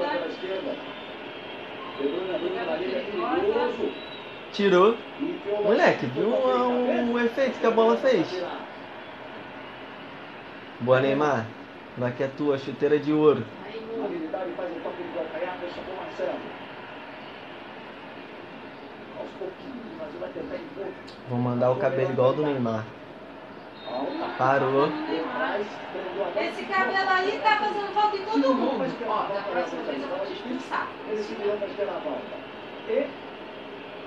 é. Tirou. Moleque, viu o, o efeito que a bola fez? Boa, Neymar. Vai que é tua, chuteira de ouro. Vou mandar o cabelo igual do Neymar. Parou. Esse cabelo aí tá fazendo falta em todo mundo. Ó, da próxima vez eu vou te expulsar.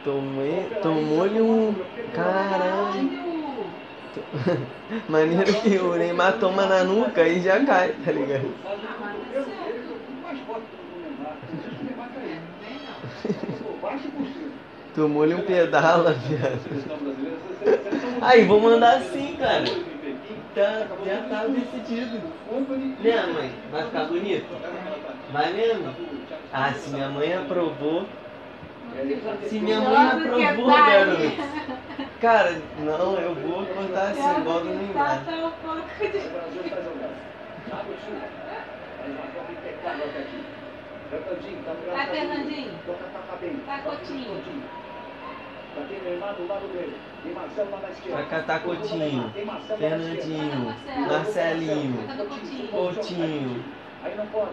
Tomei, tomou-lhe um. Caralho. Maneiro que o Neymar toma na nuca e já cai, tá ligado? Ah, É. Tomou-lhe um pedala, viado. Brasileira, seleção Aí, vou mandar assim, cara. Tá, já tá decidido. Né, mãe? Vai ficar bonito? Vai mesmo? Ah, se minha mãe aprovou. Se minha mãe aprovou, vai. garoto. Cara, não, eu vou cortar assim, igual do Tá até aqui. Fernandinho, tá no Vai, Fernandinho. Toca, tá. Vai, Toca, Vai catar Coutinho. Fernandinho. Marcelinho. Coutinho? Aí não pode.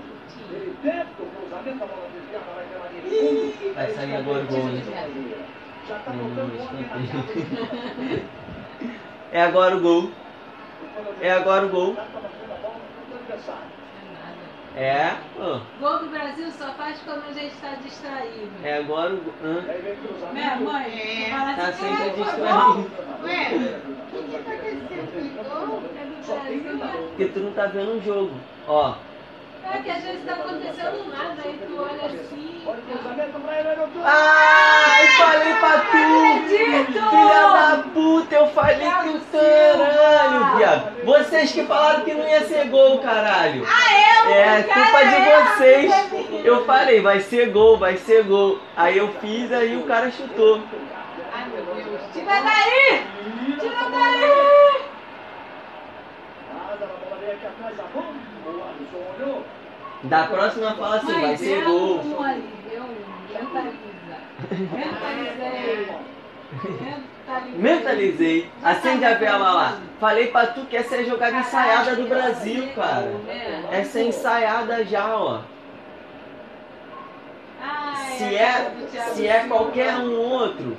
Ele o cruzamento, a bola desviada, vai pela. Vai sair agora o gol? Já tá o. É agora o gol. É agora o gol. É, pô. Gol do Brasil só faz quando a gente está distraído. É agora o vem cruzamento. Né, mãe? É. Fala Tá assim, sempre "Ai, foi distraído. gol." Ué, o que aconteceu? Foi gol? É do Brasil, né? Porque tu não tá vendo o jogo. Ó, É que às vezes tá acontecendo nada, aí tu olha assim. Olha o cruzamento pra ele, olha o cruzamento. Ai, falei pra tu! Filha da puta, eu falei que o caralho, viado. Vocês que falaram que não ia ser gol, caralho. Ah, eu? É, Cara, culpa de é, vocês. é. Eu falei, vai ser gol, vai ser gol. Aí eu fiz, aí o cara chutou. Ai, meu Deus. Tira daí! Tira daí! Nada, a bola vem aqui atrás, a mão. Da próxima fala assim, vai ser deu gol. Mentaliza. Mentalizei. Mentalizei. Mentalizei. Acende a vela lá. Falei pra tu que essa é a jogada ensaiada do Brasil, cara. É. Essa é ensaiada já, ó. Se cara é, se é qualquer um outro,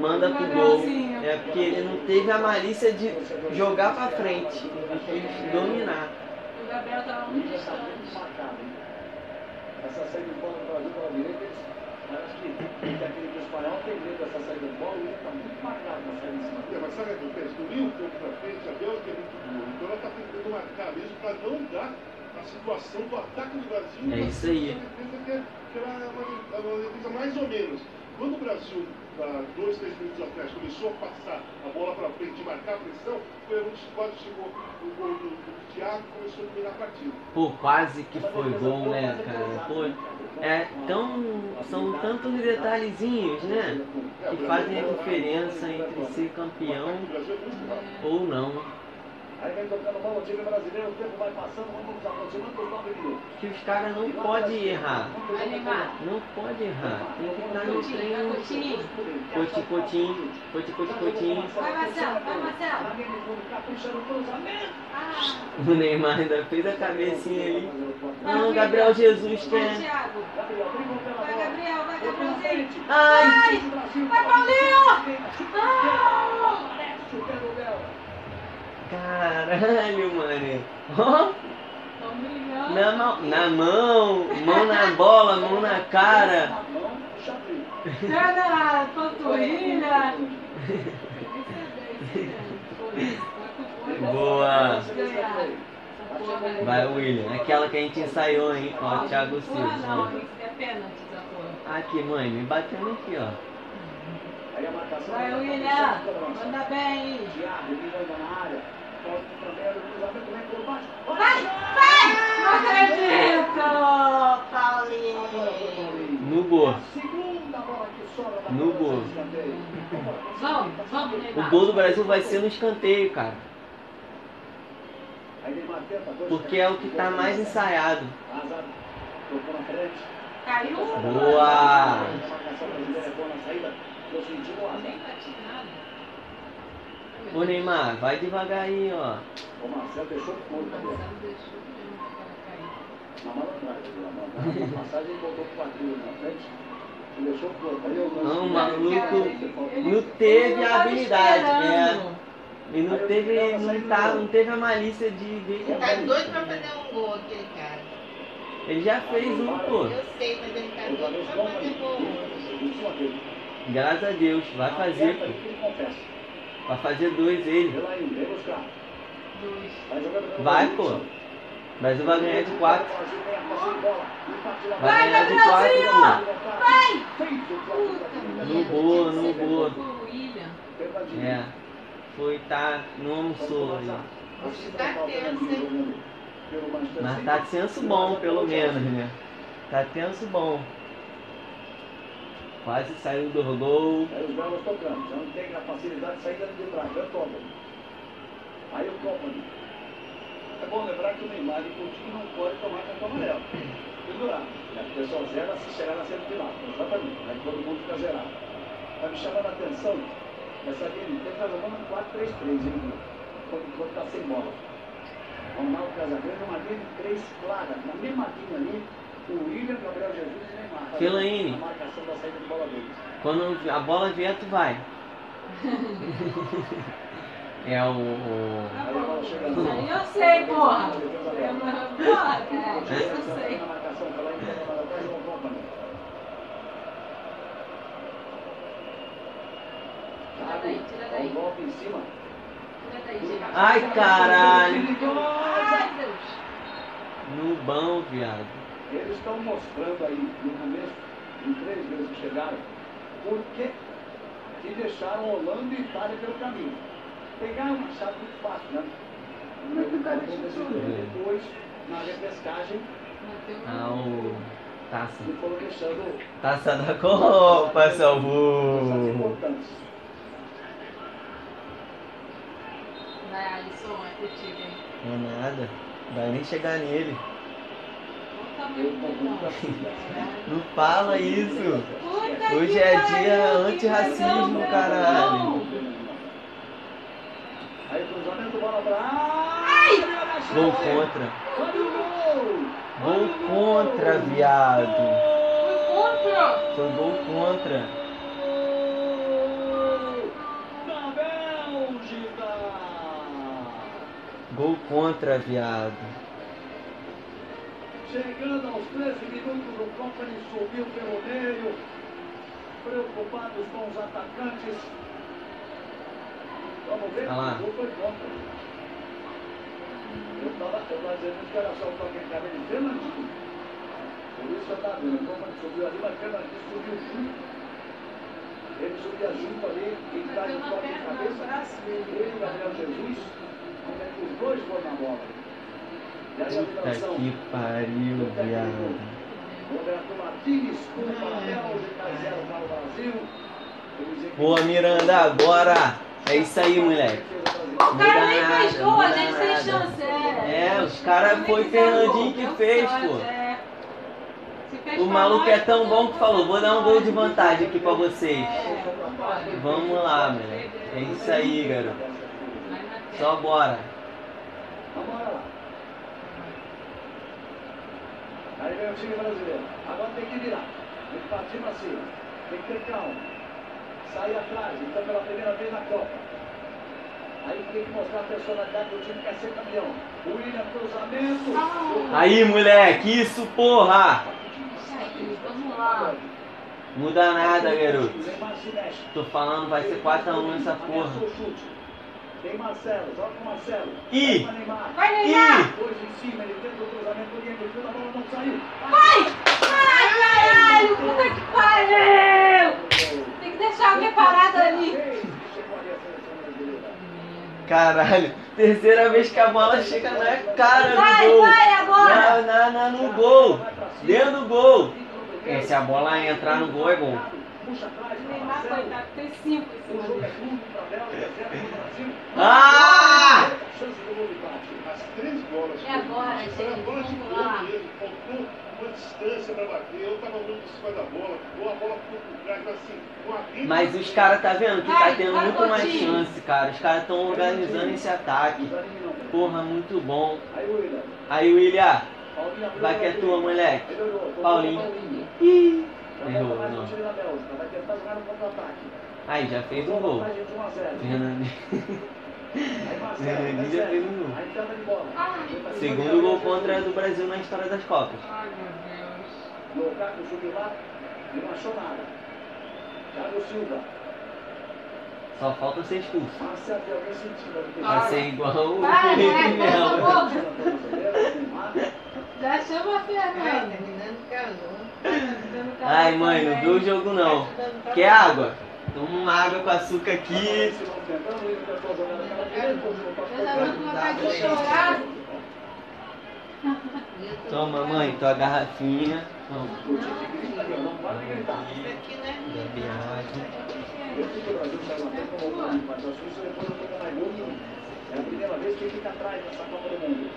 manda pro gol. É porque ele não teve a malícia de jogar pra frente. Quis dominar. Gabriel tava muito Está muito distante. Essa saída de bola do Brasil pela direita, parece que aquele do espanhol tem medo dessa saída de bola e ele está muito marcado na saída de cima É, mas sabe o que acontece? No meio campo pra frente, a Bélgica é muito boa. Então ela está tentando marcar mesmo para não dar a situação do ataque do Brasil. É isso aí. Que, é- uma, uma defesa mais ou menos. Quando o Brasil, há dois, três minutos atrás, começou a passar a bola para frente e marcar a pressão, foi onde quase chegou o gol do, Thiago e começou a dominar a partida. Pô, quase que foi gol, né, cara? Pô, é tão. São tantos detalhezinhos, né? Que fazem a diferença entre ser campeão ou não. Aí vem tocando bola o time brasileiro, o tempo vai passando, vamos aproximando dos 9 minutos. Que os caras não podem errar. Não pode errar. Tem que estar no treino. Cotinho, cote, cotinho. Vai, Marcelo, vai, Marcelo. Ah, O Neymar ainda fez a cabecinha ali. Não, Gabriel Jesus vai, quer. Vai. Gabriel, vai, Gabrielzinho. Ai! Vai, Paulinho! Ah! Parece o pé do Bel. Caralho, mano. Ó, na mão, na mão, mão na bola, mão na cara. Xadrez. Tá na panturrilha. Boa. Vai, William. Aquela que a gente ensaiou, hein? Ó, o Thiago Silva. é porra. Aqui, mãe, me batendo aqui, ó. Vai, William. Manda bem. Vai. Vai! Não acredito, Paulinho. No gol. Segunda bola que sobra da No gol. Vamos, vamos, O gol do Brasil vai ser no escanteio, cara. Porque é o que tá mais ensaiado. Hazard. Tocou na frente. Caiu. Boa! Boa na saída. Eu senti o azar. Nem bati nada. Ô Neymar, vai devagar aí, ó. O Marcelo deixou curto ali. ó. Marcelo deixou mesmo ela cair. Na malandragem, viu? Na. Na passagem ele botou o quadril na frente e deixou. Aí eu Não, o maluco não teve a habilidade, né? E não teve, não, tá, não teve a malícia de ver que Ele tá doido pra fazer um gol, aquele cara. Ele já fez um, pô. Eu sei, mas ele tá doido pra fazer gol. Graças a Deus, vai fazer, pô. Vai fazer dois ele. Vai pô. Mas vai ganhar de quatro. Vai Vai, ganhar de quatro, Gabrielzinho! pô. Vai! No boa, no boa. William. É. Foi, tá, não almoçou aí. Mas tá de senso bom, pelo menos, né? Tá tenso bom. Quase saiu do gol. Aí os galos tocando, não tem a facilidade de dentro de trás, é o Company. Aí o Company. É bom lembrar que o Neymar e o Coutinho não pode tomar cartão amarelo. Pendurar. Né? O pessoal zera se chegar na semifinal. Exatamente. Aí todo mundo fica zerado. Tá me chamando a atenção essa linha. Ele tá jogando 4-3-3, hein? Quando, quando tá sem bola. Ronaldo Casagrande, uma linha de três clara. Na mesma linha ali, o William, Gabriel Jesus e Neymar. Fellaini. A marcação da saída de bola deles. Quando a bola vier, tu vai. É o. o- aí eu sei, porra. Eu não- Porra, cara, isso eu sei. Do Company. Tira daí, tira daí. Golpe em cima. Tira daí, chega. Ai, caralho! Ai, Deus. No bom, viado. Eles estão mostrando aí, no começo, em três vezes que chegaram, por que que deixaram Holanda e Itália pelo caminho. Pegaram uma chave muito fácil, né? Depois, na repescagem, Ah, o. Taça. e foram deixando Taça da Copa, salvou. Vai, Alisson, é contigo, hein? Não é nada. Vai nem chegar nele. Olha o tamanho do negócio. Não fala isso. Puta Hoje é dia antirracismo, caralho. Aí cruzamento, bola pra área. Gol contra. Gol! Contra, viado. Foi contra. Foi gol contra. Gol contra, viado. Chegando aos 13 minutos, o Company subiu pelo meio, preocupados com os atacantes. Vamos ver, lá. o gol foi contra. Eu estava dizendo que era só o toque de cabelo de Fernandinho. Por isso eu estava vendo, o Company subiu ali, mas Fernandinho subiu junto. Ele subia junto ali, e está de toque de cabeça. Ele e o Gabriel Jesus, é os dois foram na bola. Puta que pariu, viado. Boa, Miranda, agora. É isso aí, moleque. O cara nem fez gol, a gente nada. chance. É, É, os caras Também foi Fernandinho que fez, pô. é. O maluco é tão bom que falou, vou dar um gol de vantagem aqui pra É, vocês. vambora. Vamos lá, moleque. É isso aí, garoto. Só bora. Vamos lá. Vem o time brasileiro. Agora tem que virar. Tem que partir para cima. Tem que ter calma. Sair atrás. Então, pela primeira vez na Copa. Aí tem que mostrar a personalidade do time que quer ser campeão. O William cruzamento. Aí, moleque, isso, porra! Aí, vamos lá. Muda nada, garoto. Tô falando, vai ser 4x1 essa porra. O. Tem Marcelo, joga com Marcelo. Ih! Vai Neymar. Vai, Neymar! Ih! Dois em cima, ele tenta o cruzamento, de fundo, a bola não saiu. Vai! Ai, caralho! Puta que pariu! Tem que deixar alguém parado ali. Caralho, terceira vez que a bola chega na cara Vai, do gol. vai agora! Na, na, na, no gol. Dentro do gol. É, se a bola entrar no gol, é gol. Puxa atrás, O pra Neymar, coitado, tem cinco em cima jogo é dele. Ah! É agora, gente, vamos lá. faltou uma distância para bater, eu tava muito em cima da bola, ou a bola ficou por trás, mas assim, Mas os caras tá vendo que tá tendo muito mais chance, cara. Os caras tão organizando esse ataque. Porra, muito bom. Aí William. Vai que é tua, moleque. Paulinho. Ih, errou, mais não. time da Bélgica, vai tentar jogar no contra-ataque. Aí, já fez um gol. Vantagem de 1 a 0. Fernandinho. Já fez um gol. Cima Segundo gol Gabriel contra do Brasil na história das Copas. Ai, meu Deus. Lukaku subiu lá e não achou nada. Thiago Silva. Só falta ser expulso. Sentindo. Vai ser igual o Felipe Melo. Já chama a Fernanda. calor. Ai, mãe, não viu o jogo não. Quer água? Toma uma água com açúcar aqui. Toma, mãe, tua garrafinha. Toma. Bebe água. É a primeira vez que ele fica atrás nessa Copa do Mundo.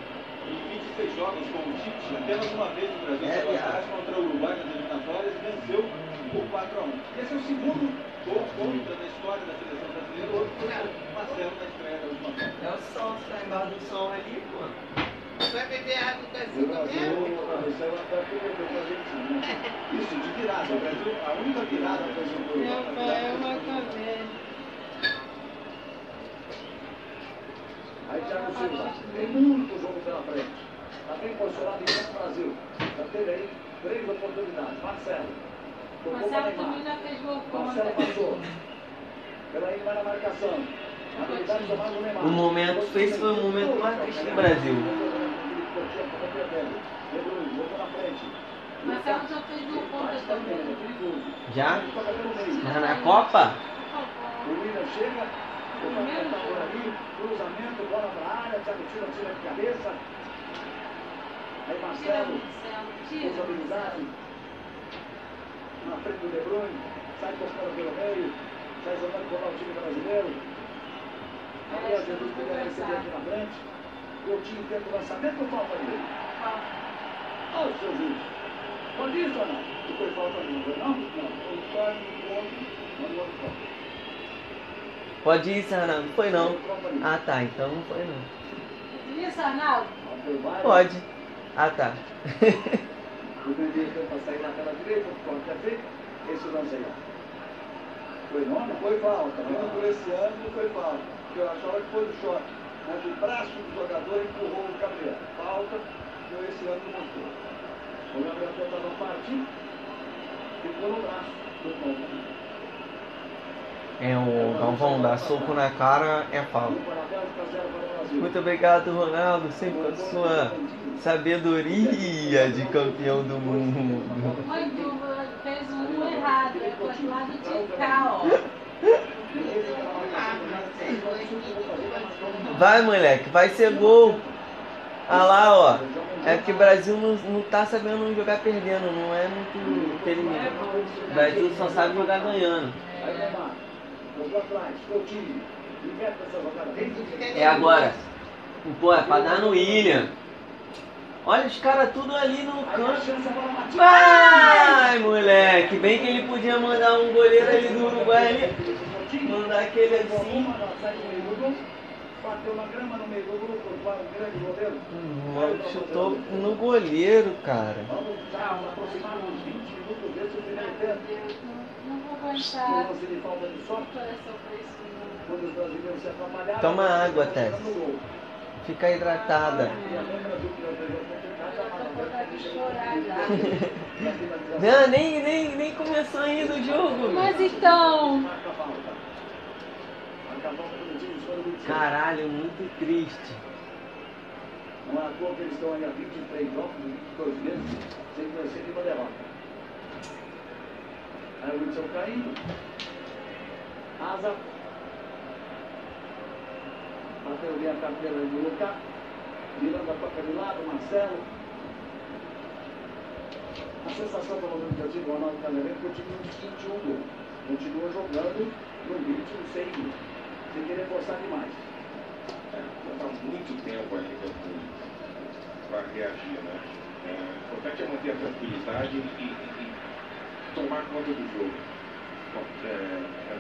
26 jogos com o Tite, apenas uma vez o Brasil É, chegou viado. atrás contra o Uruguai nas eliminatórias e venceu por 4 a 1. Esse é o segundo gol contra na história da seleção brasileira. O outro foi o Marcelo na estreia da última Copa. É o som, você tá embaixo do som ali, pô. Vai beber água com O açúcar Brasil Argentina. Isso, de virada. O Brasil, a única virada do Brasil foi Meu pai é uma comédia. Aí Thiago Silva, tem muito jogo pela frente. Está bem posicionado em campo Brasil. Já teve aí três oportunidades. Marcelo. Tocou para Marcelo também já fez gol Marcelo contra. passou. Pelaí vai na marcação. O Neymar. O momento, esse foi o momento mais triste do Brasil. Marcelo já fez gol contra Mas também, é. Já? Já na Copa? O William chega, o tá por ali, cruzamento, bola pra área, Thiago Silva tira de cabeça. Aí Marcelo, habilidade. Na frente do De Bruyne, sai tocando pelo meio, sai jogando lá o time brasileiro. Gabriel Jesus poderia receber aqui na frente. Coutinho tenta o lançamento Copa dele. Olha o seu juiz. Pode isso ou não? E foi falta não, foi não? Não. Foi só um ponto, mandou de falta. Pode ir, Sarnaldo. Não foi não. Ah tá, então não foi não. Isso, Arnaldo? Pode. Ah tá. O Mendes deu para sair lá pela direita, o corte é feito. Esse lance aí. Foi não? Não foi falta. Mesmo por esse não foi falta. Porque eu achava que foi do choque. Mas o braço do jogador empurrou o Gabriel. Falta, eu esse ano não mostrou. O Gabriel tentava partir, ficou no braço do Paulo. É o Galvão, dar soco na cara é falta. Para a Bélgica, zero para o Brasil. Muito obrigado, Ronaldo, sempre com a sua sabedoria de campeão do mundo. Mãe, tu fez um errado. Tem dois aqui. Vai, moleque, vai ser gol. Ah lá, ó. É que o Brasil não, não tá sabendo jogar perdendo, não é muito inteligente. O Brasil só sabe jogar ganhando. É agora. Pô, é pra dar no William. Olha os caras tudo ali no canto. Vai, moleque. Bem que ele podia mandar um goleiro ali do Uruguai ali. Mandar aquele assim. Bateu na grama no meio do grupo, grande goleiro. O maluco chutou no goleiro, cara. Vamos já nos aproximar uns 20 minutos desse primeiro tempo. Coração. Toma água, Tess. Fica hidratada. Não, nem, nem, nem começou ainda o jogo. Mas então, Marca a falta. Marca a falta do time, escolha do time. Caralho, muito triste. Não é à toa que eles estão aí há 23 jogos, 22 meses, sem vencer nenhuma derrota. Aí o Wilson caindo. Asa. Bateu bem a carteira do Lucas. Miranda toca de lado, Marcelo. A sensação, pelo menos, que eu tive, Casamento, que o time não sentiu o gol. Continua jogando no ritmo, sem, sem querer forçar demais. Está há muito tempo eu fui. para reagir, né? É, o importante é manter a tranquilidade e tomar conta do jogo. É, é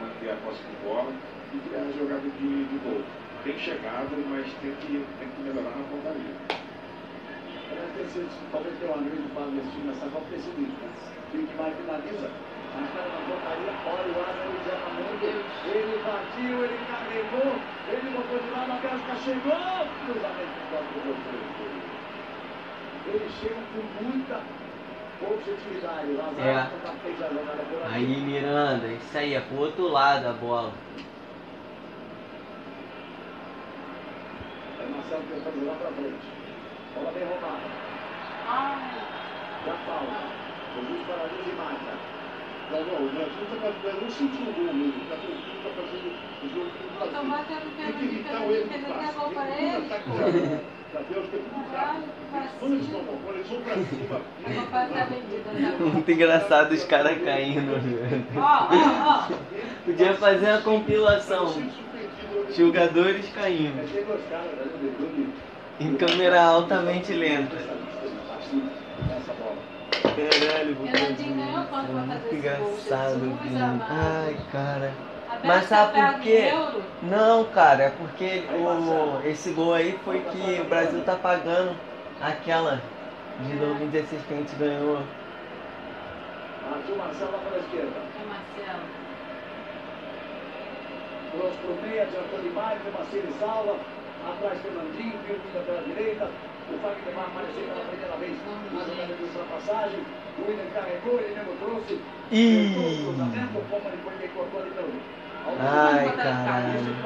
manter, a posse de bola e criar a jogada de, de gol. Tem chegado, mas tem que, tem que melhorar na pontaria. Parece ter sido, talvez pelo amigo do nesse time, essa Copa ter sido isso. né? Que mais finaliza, mas cara na portaria, olha o Asa, ele já ele partiu, ele carregou, ele botou de lado, a Bélgica chegou, cruzamento do com muita É. Aí, Miranda, isso aí, é pro outro lado a bola. Aí Marcelo tentando jogar pra frente. Bola bem roubada. Ai, Já falta. Jesus paralisa e marca. Não, não, o Brasil está fazendo, não sentiu o gol mesmo, está tá fazendo o jogo tô não batendo Tem que evitar o erro levou pra Tem ele. que atacar É muito da Muito engraçado os caras caindo. velho. Ó, ó, ó. Podia fazer a compilação. Jogadores caindo. É né? Em câmera altamente lenta. Caralho, vou Muito fazer engraçado. Ai, cara. A Mas sabe por quê? Não, cara, é porque o, esse gol aí foi que o Brasil tá pagando aquela de 2016 que a gente ganhou. Partiu Marcelo lá pela esquerda. É Marcelo. Trouxe pro meio, adiantou demais, o Marcelo salva. Atrás Fernandinho, viu William pela direita. O Wagner vai aparecer pela primeira vez na jogada de ultrapassagem. O William carregou, ele mesmo trouxe. O cruzamento, o Poma depois ele cortou ali pelo meio. Ai, caralho. o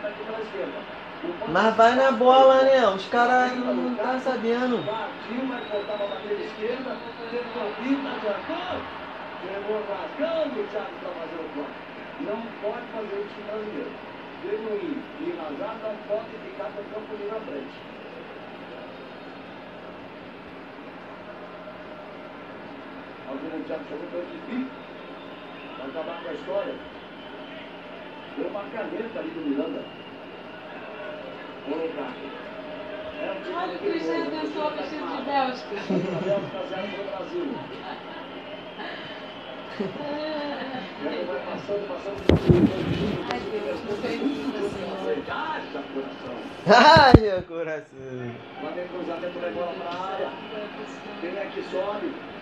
tá aqui pela esquerda. O Poma- Mas vai na bola, né? Os caras não, não tá sabendo. Pra bater à esquerda. Adiantou. Chegou rasgando o Thiago fazer o. Não pode fazer isso no brasileiro. Beduim e Lazar não podem ficar com o campo à frente. Alguém o Thiago chamou para ele de bico. Vai acabar com a história. Deu uma caneta ali do Miranda. Colocar. É time Olha o Cristiano tem dançou vestido de Bélgica. Bélgica zero para o Brasil. Ele vai passando, passando. Haja coração. Ai, meu coração. Manda cruzamento, vai bola para a área. Quem é que sobe?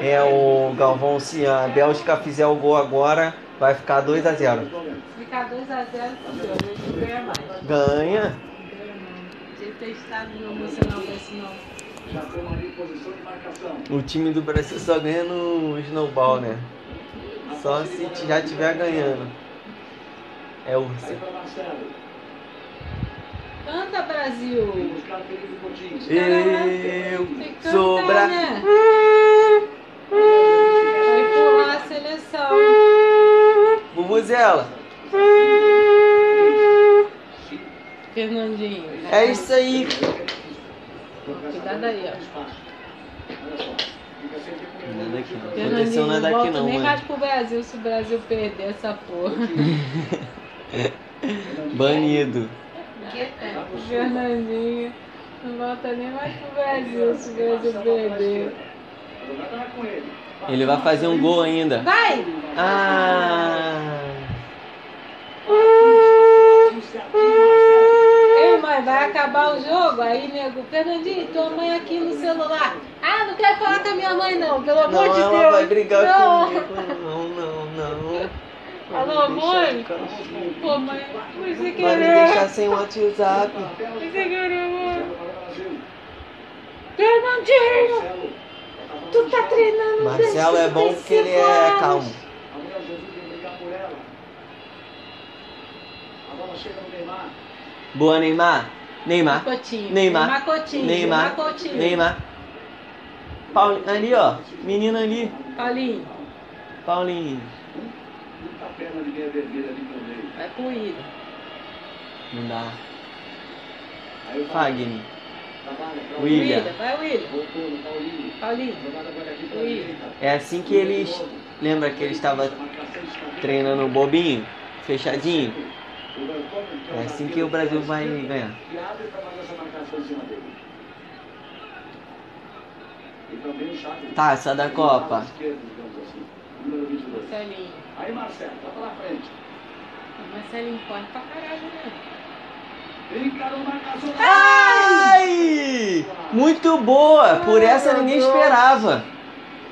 É o Galvão, se a Bélgica fizer o gol agora, vai ficar 2 a 0 Se ficar 2x0, fudeu. A gente não ganha mais. Ganha. Tinha que ter estado no emocional desse não. O time do Brasil só ganha no snowball, né? Só se já tiver ganhando. É o Aí para Marcelo. Canta, Brasil! Eu que sou cantar, bra... né? Vai pular a seleção. Vuvuzela. Fernandinho. É isso aí. Cuidado aí, ó. Não é daqui não. Fernandinho, não é daqui não, nem mais pro Brasil se o Brasil perder essa porra. Banido. Fernandinho, não volta nem mais pro Brasil se o Brasil perder. Ele. Vai fazer um gol ainda. Vai! Ah! Ei, mãe, vai acabar o jogo? Aí, nego, Fernandinho, tua mãe aqui no celular. Ah, não quero falar com a minha mãe, não, pelo amor Não, de ela Deus. vai brigar não. comigo. Não, não, não. Alô, Vai me mãe? Pô, mãe, foi sem Vai me querer. deixar sem WhatsApp. Foi sem querer, mãe. Fernandinho, tu tá treinando Marcelo é bom porque ele é calmo. Amanhã Jesus vem brigar por ela. A bola chega no Neymar. Boa, Neymar. Neymar. Coutinho. Neymar. Neymar Coutinho. Neymar. Coutinho. Neymar. Paulinho. Ali, ó. Menino ali. Paulinho, Paulinho. Perna de meia vermelha ali no meio. vai pro Ida. Não dá. Aí o Fagner. Trabalha pra William. Vai William. Voltou no Paulinho. Paulinho. É assim que eles. Lembra que ele estava treinando bobinho? Fechadinho? O Vertonghen, que é É assim que o Brasil vai ganhar. Taça da Copa. Esquerdo, digamos. Número 22. Marcelinho. Aí Marcelo, tá pela frente. O Marcelinho corre pra caralho, né? Marcação. Ai! Muito boa! Por essa ninguém esperava.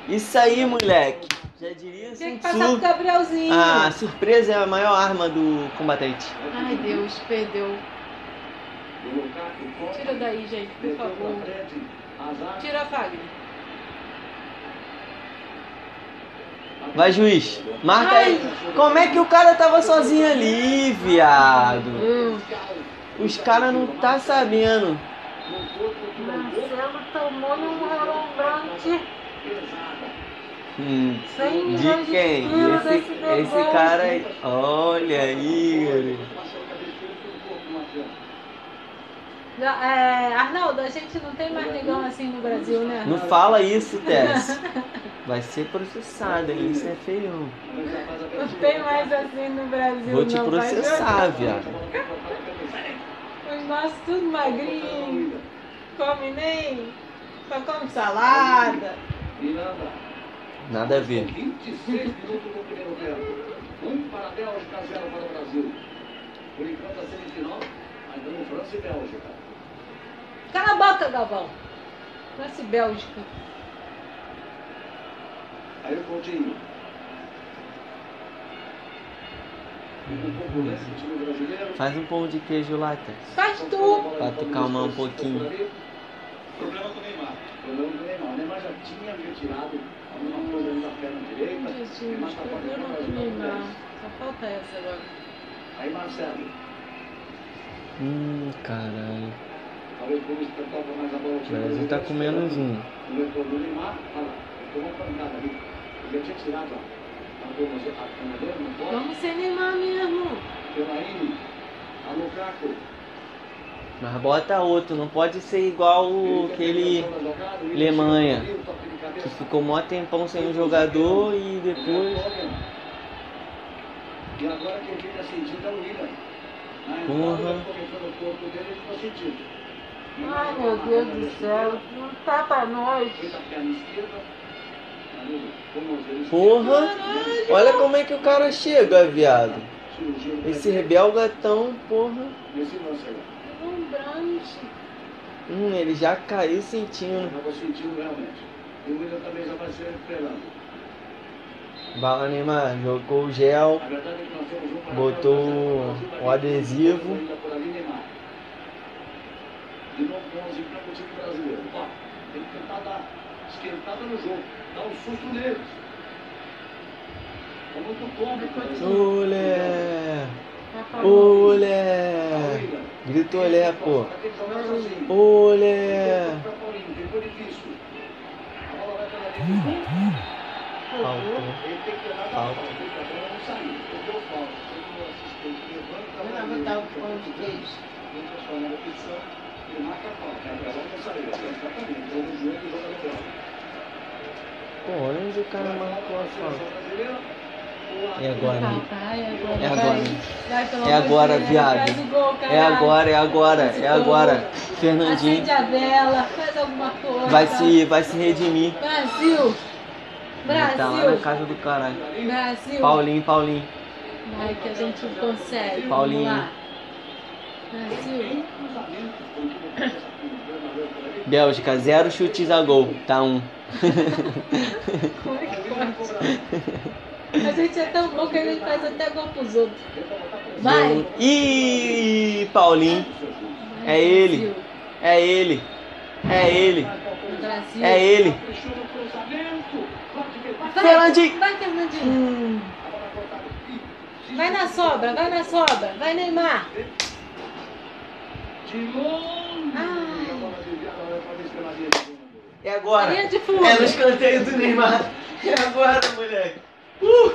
Isso aí, moleque. Já diria Tinha Sun que passar pro. Gabrielzinho. A surpresa é a maior arma do combatente. Ai, Deus, perdeu. Tira daí, gente, por favor. Tira, Fagner. Vai, juiz. Marca aí. Como é que o cara tava sozinho ali, viado? Hum. Os caras não tá sabendo. Marcelo tomou num relombrante. pesada. Hum, 100 milhões de quem? Esse, esse cara aí. Olha aí, garoto. Passou a cabeça dele pelo corpo do Marcelo. Já- É, Arnaldo, a gente não tem mais negão assim no Brasil, né? Não Arnaldo? fala isso, Tess. Vai ser processado, hein? Isso é feião. A Não tem mais assim no Brasil, Vou te não. processar, viado. Os nossos tudo magrinho, come nem, só come salada. Nada a ver. 26 minutos do primeiro tempo. Um para a Bélgica, zero para o Brasil. Por enquanto a semifinal, ainda no França e Bélgica. Cala a boca, Galvão. França e Bélgica. Aí o Coutinho. Com. Faz um pão de queijo lá, Tess. Faz tu. Pra tu calmar um pouquinho. Problema com o Neymar. Problema do Neymar. O Neymar já tinha retirado alguma coisa ali da perna direita. Jesus, Neymar tá problema do mais Neymar. Só falta essa agora. Aí Marcelo. Hum, caralho. Talvez por isso que toca mais a bola. O Brasil tá com menos um. O Neymar, olha lá, tomou uma pancada ali. Já tinha tirado a, a, a não pode. Vamos ser Neymar mesmo. Mas bota outro, não pode ser igual o- aquele Alemanha. que ficou mó tempão sem um jogador e depois. E agora quem fica sentindo é o William. Na entrada, Porra. corpo dele, ele ficou. Ai, meu Deus do céu. Não tá pra nós. Perna esquerda. Porra! Olha como é que o cara chega, viado. Esse pé. rebelga tão, porra. Hum, ele já caiu sentindo. Estava sentindo realmente. E o William também já vai se recuperando. Bala Neymar, jogou o gel. Botou o adesivo. De novo com 11 para o time brasileiro. Ó, tem que tentar dar esquentada no jogo, dar um susto neles. É muito cômodo. Olé! Vai pra nós. Olé! Grita olé, pô. Tem que jogar sozinho. Olé! A pela linha. Faltou. Ele tem que levar Falta. a porque a falta. O assistente, levanta a pão de queijo. Ele transforma na repetição e marca a falta. A bola não saiu. Exatamente. Então o jogo joga no Pô, olha onde o cara marcou a falta. É agora, né? Vai, é agora. É agora. É agora, viado. O É agora, é agora, é agora. Fernandinho Acende a vela, faz alguma coisa. vai se, vai se redimir. Brasil! Ele tá lá na Brasil! casa do caralho. Brasil! Paulinho, Paulinho. Vai que a gente consegue. Paulinho. Bélgica, zero chutes a gol. Tá um. Como é que pode? A gente é tão bom que a gente faz até gol pros outros. Vai! Ih, Paulinho. É ele. É ele. É ele. É ele. Vai, Fernandinho. Vai, Fernandinho. Vai na sobra, vai na sobra. Vai, Neymar. De longe. Ai. A bola desviada vai para a esquerda dele. É agora. Linha de fundo. É no escanteio do Neymar. É agora, moleque. Uh,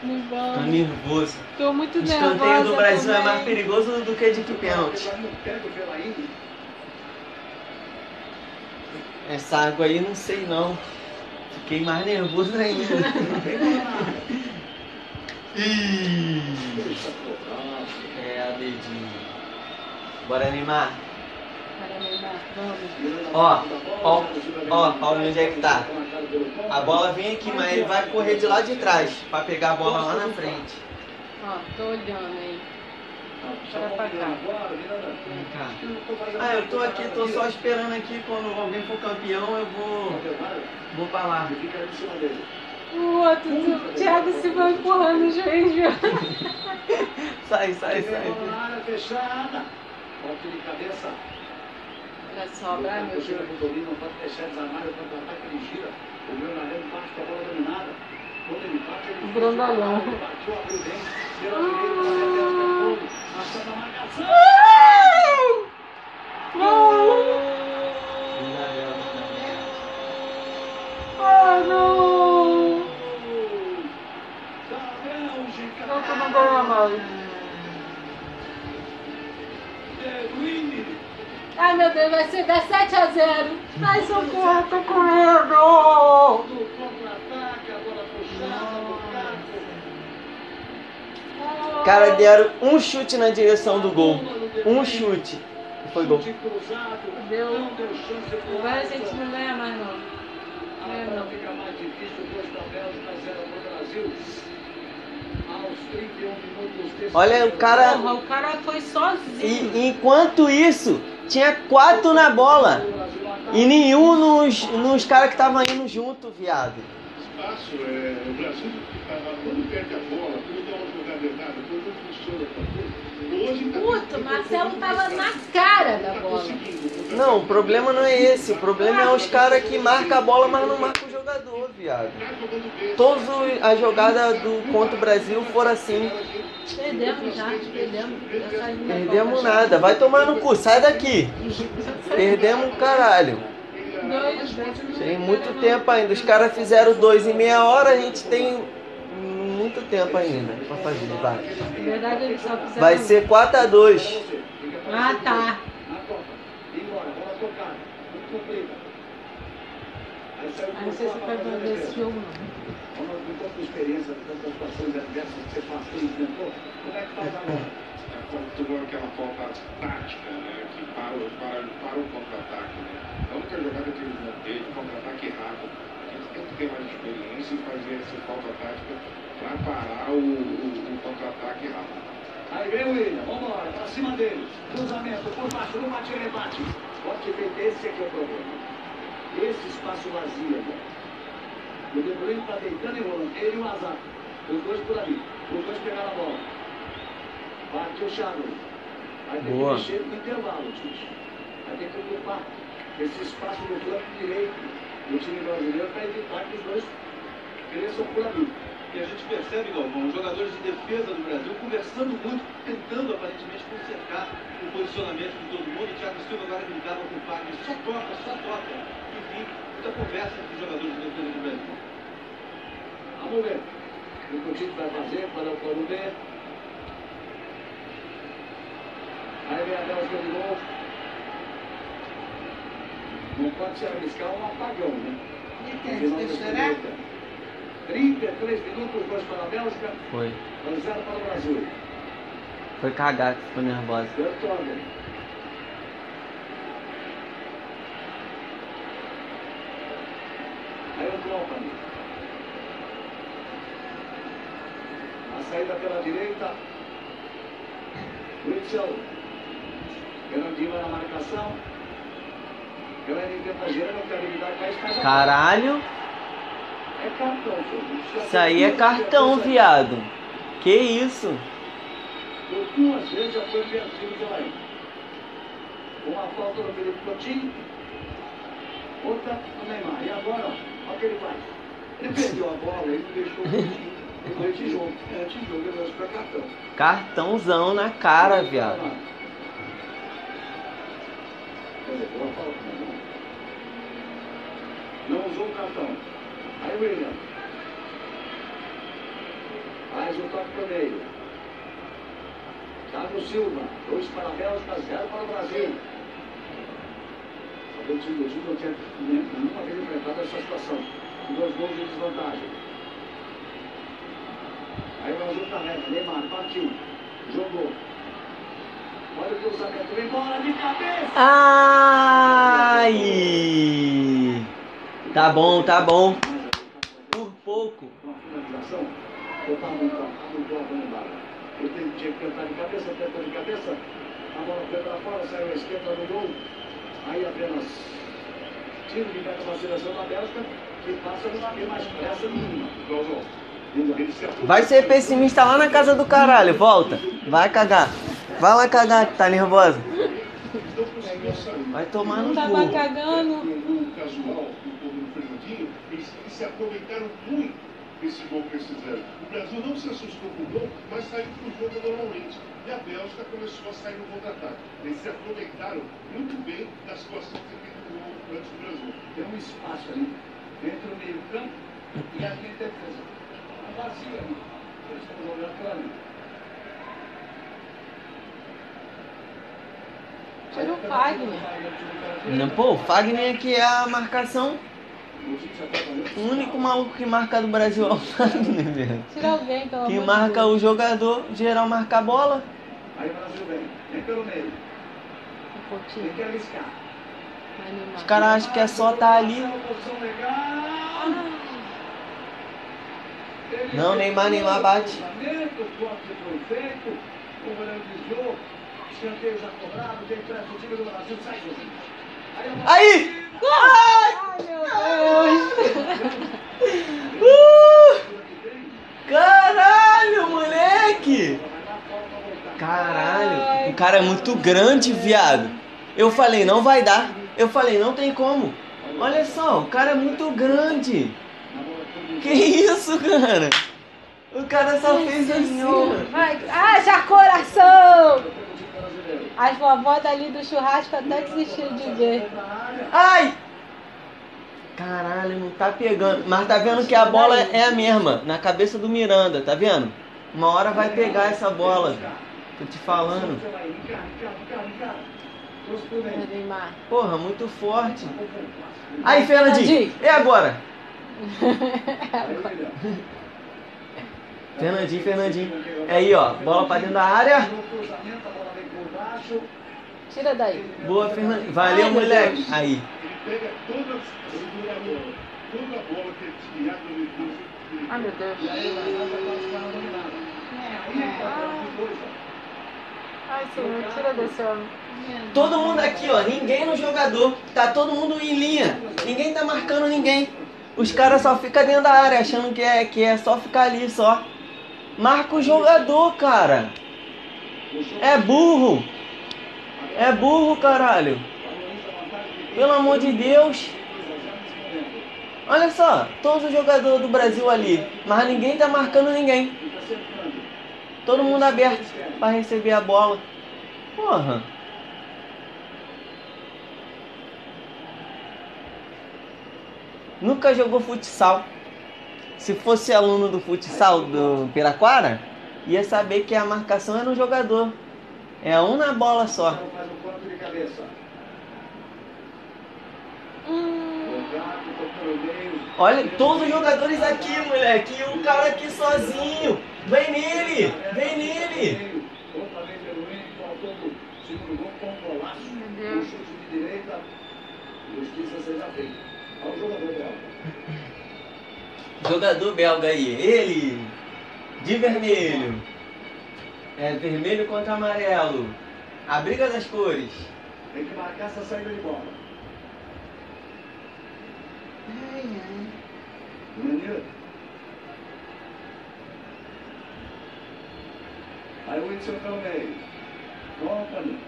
tô nervoso. Tô muito O nervosa escanteio do Brasil é também. mais perigoso do que de pênalti. O Felaine. Essa água aí não sei não. Fiquei mais nervoso ainda. Ih, é a dedinho. Bora Neymar. Para Neymar, vamos. Ó, ó, ó, Paulinho, onde é que tá? A bola vem aqui, mas ele vai correr de lá de trás pra pegar a bola lá na frente. Ó, tô olhando aí. Para pra cá. Vem cá. Ah, eu tô aqui, tô só esperando aqui. Quando alguém for campeão, eu vou, vou pra lá. O outro, o Thiago se vai empurrando o juiz. viu? Sai, sai, Bola sai. De cabeça. Olha só, ai meu Gira Deus. o domínio, não pode deixar desarmado, quando ataque ele gira. O meu narrado parte com a bola dominada. Quando ele bate, ele bateu, abriu bem. Pela direita, vai até o tempo. Achando a marcação. Não! Da Bélgica. Não, não ganha mais. Ai, meu Deus, vai ser dar 7 a 0. Ai, socorro, tô com medo. Cara, deram um chute na direção do gol. Um chute. E foi gol. Chute cruzado. Deu. Não Agora a gente não ganha mais, não. Agora fica Olha, o cara- Porra, o cara foi sozinho. E enquanto isso, tinha quatro na bola. E nenhum nos, nos caras que estavam indo junto, viado. Espaço, é, o Brasil, quando perde a bola, quando dá uma jogada errada, quando funciona. Hoje tá Puta, o Marcelo tava na cara da tá bola. conseguindo. Não, o problema não é esse. O problema é os caras que marcam a bola, mas não marcam o jogador, viado. Todas a jogada do contra o Brasil foram assim. Perdemos já, perdemos. Perdemos nada. Vai tomar no cu, sai daqui. Perdemos o caralho. Tem muito tempo ainda. Os caras fizeram dois em meia hora, a gente tem muito tempo ainda pra fazer. Vai, Na verdade, eles só fizeram. vai ser 4 a 2 Ah, tá. Na Copa. Embora, bola tocada. Muito comprida. Aí saiu Ah, não sei se vai ver esse jogo, não. Com tanta experiência, tantas situações adversas que você passou e enfrentou, como é que faz agora? Tomou aquela falta tática, né? Que para, o- para, para o contra-ataque, né? A única jogada que eles de contra-ataque rápido. Gente tem que ter mais experiência e fazer essa falta tática para parar o, o, o contra-ataque rápido. Aí vem o William, vambora, pra cima dele. Cruzamento por baixo, não bate, ele bate. Bote feito, esse aqui é o problema. Esse espaço vazio agora. O De Bruyne tá deitando e rolando. Ele e o Azar. Os dois por ali. Os dois pegaram a bola. Bate o Thiago. Aí tem Boa. que mexer no intervalo, Tite. Aí tem que ocupar esse espaço no flanco direito do time brasileiro para evitar que os dois cresçam por ali. E a gente percebe, Galvão, os jogadores de defesa do Brasil conversando muito, tentando aparentemente consertar o posicionamento de todo mundo. O Thiago Silva agora gritava com o Fagner, só toca, só toca. Muita conversa entre os jogadores de defesa do Brasil. Vamos ver o que o Tite vai fazer para o plano B. Aí vem a Bélgica de novo. Não pode se arriscar um apagão, né? E tem Final que desse chorar? minuto. 33 minutos, dois para a Bélgica, Foi. 0 para o Brasil. Foi cagar que ficou nervosa. Bertoldi. Aí o Company. A saída pela direita. Fernandinho vai na marcação. Galera tenta girar, não quer evitar que faz a Caralho, É cartão, filho. isso aí é cartão, viado. Que isso? Por duas vezes já foi vencido pela aí. Uma falta do Felipe Coutinho, outra do Neymar. E agora, ó, o que ele faz. Ele perdeu a bola e não deixou o Coutinho. Ele foi antijogo. É antijogo, ele vai para cartão. Cartãozão na cara, viado. Né? Não usou o cartão. Aí o William. Faz o toque pro meio. Thiago Silva, dois para a Bélgica, zero para o Brasil. Só que o time do Brasil não tinha nenhuma vez enfrentado essa situação. Com dois gols de desvantagem. Aí o Brasil carrega. Neymar partiu. Jogou. Olha o cruzamento. Vem bola de cabeça. Ai! Tá bom, tá bom. Por pouco. Com a finalização. Botar muito muito alto no embalo. Ele tem- tinha que tentar de cabeça, tenta de cabeça. A bola foi para fora, saiu à esquerda no gol. Aí apenas tiro de meta para a seleção da Bélgica, que passa numa tem mais pressa nenhuma. Vai ser pessimista lá na casa do caralho, volta. Vai cagar. Vai lá cagar que tá nervosa. Não. Vai tomar no Não tava cu. cagando. O casual do povo do Fernandinho, eles, eles se aproveitaram muito desse gol que eles fizeram. O Brasil não se assustou com o gol, mas saiu pro jogo normalmente. E a Bélgica começou a sair no contra-ataque. Eles se aproveitaram muito bem da situação que teve no gol antes do Brasil. Tem um espaço ali entre o meio campo e a linha de defesa. Tá vazio ali. Eles estão jogando aquilo ali. Tira o Fagner. Não, pô, o Fagner aqui é a marcação. O único maluco que marca do Brasil é o Fagner, velho. Tira alguém, pelo Que marca o jogador, geral marca a bola. Aí o Brasil vem. Vem pelo meio. Um Tem pouquinho. que arriscar. Os caras acham que é só tá ali. Não, Neymar, Neymar bate. Tem Aí! Ai! Ai, meu Deus. Uh! Caralho, moleque! Caralho, o cara é muito grande, viado. Eu falei, não vai dar. Eu falei, não tem como. Olha só, o cara é muito grande. Que isso, cara? O cara só fez assim. Vai, haja coração! As vovós dali do churrasco até desistiram de ver. Ai! Caralho, não tá pegando. Mas tá vendo que a bola é a mesma, na cabeça do Miranda, tá vendo? Uma hora vai pegar essa bola. Tô te falando. Porra, muito forte. Aí, Fernandinho, e agora? Fernandinho, Fernandinho. É aí, ó. Bola pra dentro da área. Tira daí. Boa, Fernandinho. Valeu, Ai, moleque. Aí. Ele pega toda, segura a bola, toda a bola que ele desviar do meio campo. Ai, meu Deus. Ai, tira desse homem. Todo mundo aqui, ó. Ninguém no jogador. Tá todo mundo em linha. Ninguém tá marcando ninguém. Os caras só ficam dentro da área achando que é, que é só ficar ali só. Marca o jogador, cara. É burro. É burro, caralho. Pelo amor de Deus. Olha só, todos os jogadores do Brasil ali. Mas ninguém tá marcando ninguém. Todo mundo aberto pra receber a bola. Porra. Nunca jogou futsal. Se fosse aluno do futsal do Piraquara, ia saber que a marcação é no jogador. É um na bola só. Faz o corte de cabeça. Hum, Olha, todos os jogadores aqui, moleque. E o cara aqui sozinho. Vem nele, vem nele. Um Um jogador belga aí. Ele. De vermelho. É vermelho contra amarelo. A briga das cores. Tem que marcar essa saída de bola. Menino. Aí o pelo meio. Company.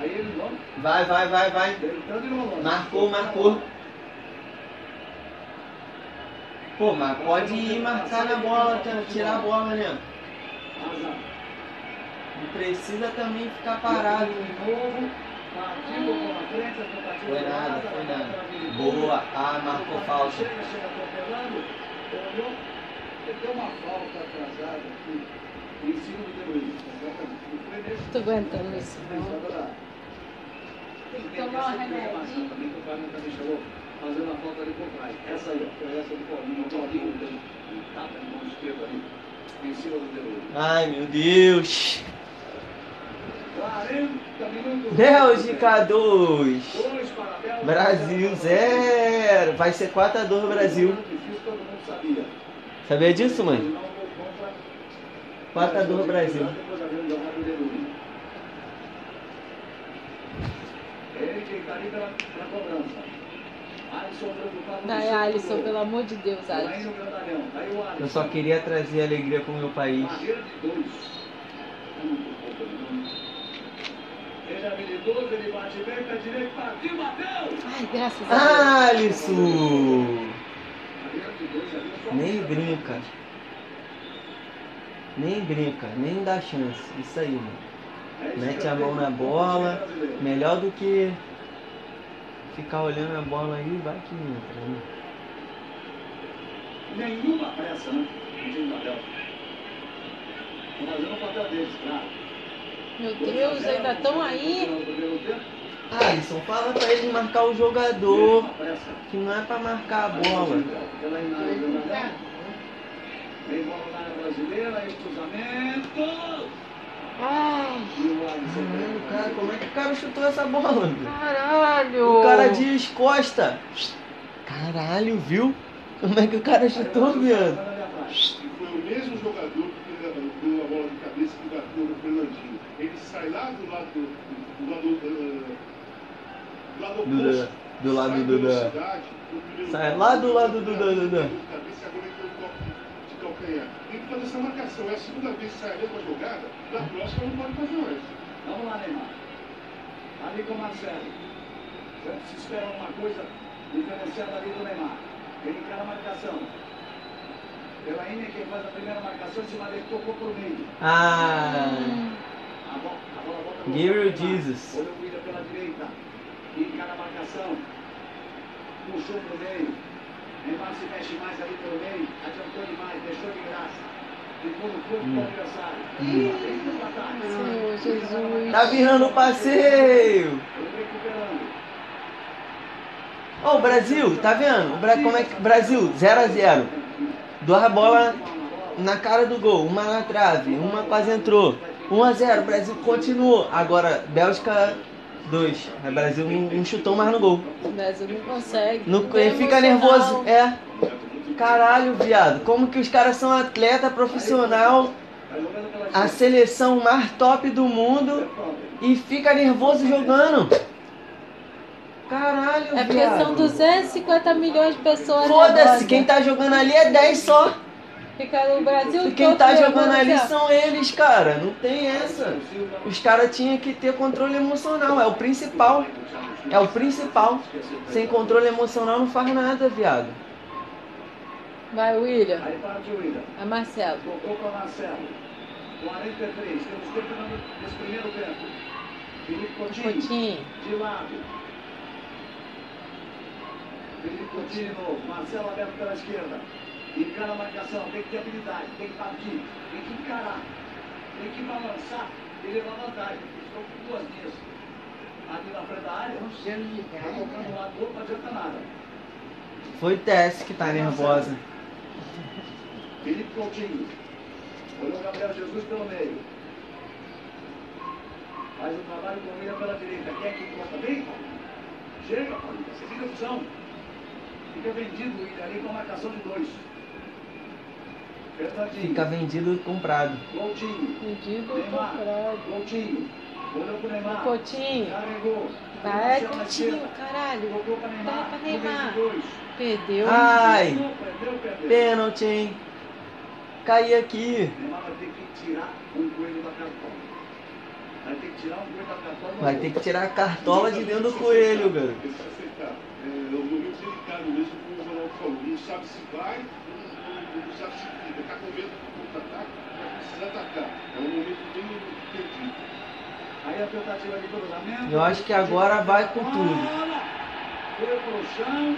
Aí ele não. Vai, vai, vai, vai. Longe. Marcou, marcou. Pô, mas pode ir marcar na bola, cara, tirar a bola, né? Azar. Não precisa também ficar parado. De novo. Foi nada, foi nada. Boa. Ah, marcou falta. Chega, chega atropelando. Olhou. Ele deu uma falta atrasada aqui. Em cima do. Tô aguentando isso. Tem que tomar um remedinho. Também que o Flamengo também chegou. fazendo a falta ali por trás. Essa aí, ó, foi essa do Paulinho. O Paulinho deu um tapa de mão esquerda ali, em cima do Delúrio. Ai, meu Deus. 40 minutos. Bélgica 2. Dois para a Bélgica. Brasil 0. Vai ser 4x2 Brasil. Sabia. Disso, mãe? Não gol contra 4x2 Brasil. Cobrança. Alisson pelo amor de Deus, Alisson. Eu só queria trazer alegria pro meu país. Barreira de dois. Muito pouco, né? Ele é pé direito, partiu, bateu! Ai, graças a Deus. Alisson! Barreira de dois ali, só Nem brinca. Nem brinca, nem dá chance. Isso aí, mano. Mete a mão na bola. Melhor do que ficar olhando a bola aí, vai que entra. Né? Nenhuma pressa, né? Da Bélgica. Estão fazendo o papel deles, claro. Meu Deus, ainda estão aí. Alisson, fala pra ele marcar o jogador, que não é pra marcar a bola. Vem bola na área brasileira, cruzamento. Ai, Caralho, cara, como é que o cara chutou essa bola? velho? caralho. O cara descosta. Caralho, viu? Como é que o cara chutou, viado? E foi o mesmo jogador que deu a bola de cabeça que bateu no Fernandinho. Ele sai lá do lado do, do lado, do lado Do- lado do- da- primeiro Sai lá do lado do- calcanhar. Tem que fazer essa marcação. É a segunda vez que sai a mesma jogada. Na próxima não pode fazer mais. Vamos lá, Neymar. Ali com o Marcelo. Se espera uma coisa diferenciada ali do Neymar. Ele encara a marcação. Pela Ine, quem faz a primeira marcação, cima dele, tocou pro meio. Ah, A bola, a bola volta no Gabriel. Jesus. Olha o William pela direita. Encara a marcação. Puxou pro meio. Neymar se mexe mais ali pelo meio. Adiantou demais, deixou de graça. Ficou no corpo do adversário. Senhor Jesus. tá virando passeio. Ele recuperando. Ó, o Brasil, tá vendo? O Bra como é que Brasil 0 a 0. Duas bolas na cara do gol, uma na trave, uma quase entrou. 1 a 0, Brasil continuou. Agora Bélgica 2. O Brasil não, não chutou mais no gol. O Brasil não consegue. Não, tem ele fica emocional. nervoso. É. Caralho, viado. Como que os caras são atleta profissional, a seleção mais top do mundo e fica nervoso jogando? Caralho, É porque viado. são 250 milhões de pessoas. Foda-se, quem tá jogando ali é 10 só. Fica no Brasil E quem tá jogando ali assim, são eles, cara. Não tem essa. Os caras tinham que ter controle emocional. É o principal. É o principal. Sem controle emocional não faz nada, viado. Vai, William. Aí parte o William. É Marcelo. Tocou para Marcelo. 43. Temos tempo nesse primeiro tempo. Felipe Coutinho. Coutinho. De lado. Felipe Coutinho de novo. Marcelo aberto pela esquerda. Encara a marcação. Tem que ter habilidade. Tem que partir. Tem que encarar. Tem que balançar e levar vantagem. Estou com duas linhas ali na frente da área. Cheiro de Tá tocando lá do outro, não adianta nada. Foi Tess que tá nervosa. Felipe Coutinho. Olhou o Gabriel Jesus pelo meio. Faz o trabalho com o William pela direita. Quer que encontra bem? Chega, Paulinho. Segunda opção. Fica vendido o ali com a marcação de dois. Fica vendido comprado. Coutinho. Pedido Neymar. comprado. Coutinho. Olhou pro Neymar. Coutinho. Carregou. Vai, Coutinho, caralho. Tocou pra Neymar. Vai. Perdeu. Ai, pênalti, hein? Caí aqui. Neymar vai ter que tirar coelho da cartola. Vai ter que tirar coelho da cartola. Vai ter que tirar a cartola de dentro do coelho, aceitar. É, um momento delicado mesmo, como o Ronaldo falou. Não sabe se vai, não, sabe se fica. Está com medo do contra-ataque, mas precisa atacar. É um momento bem perdido. Aí a tentativa de cruzamento. Eu acho que agora vai com tudo. Foi pro chão.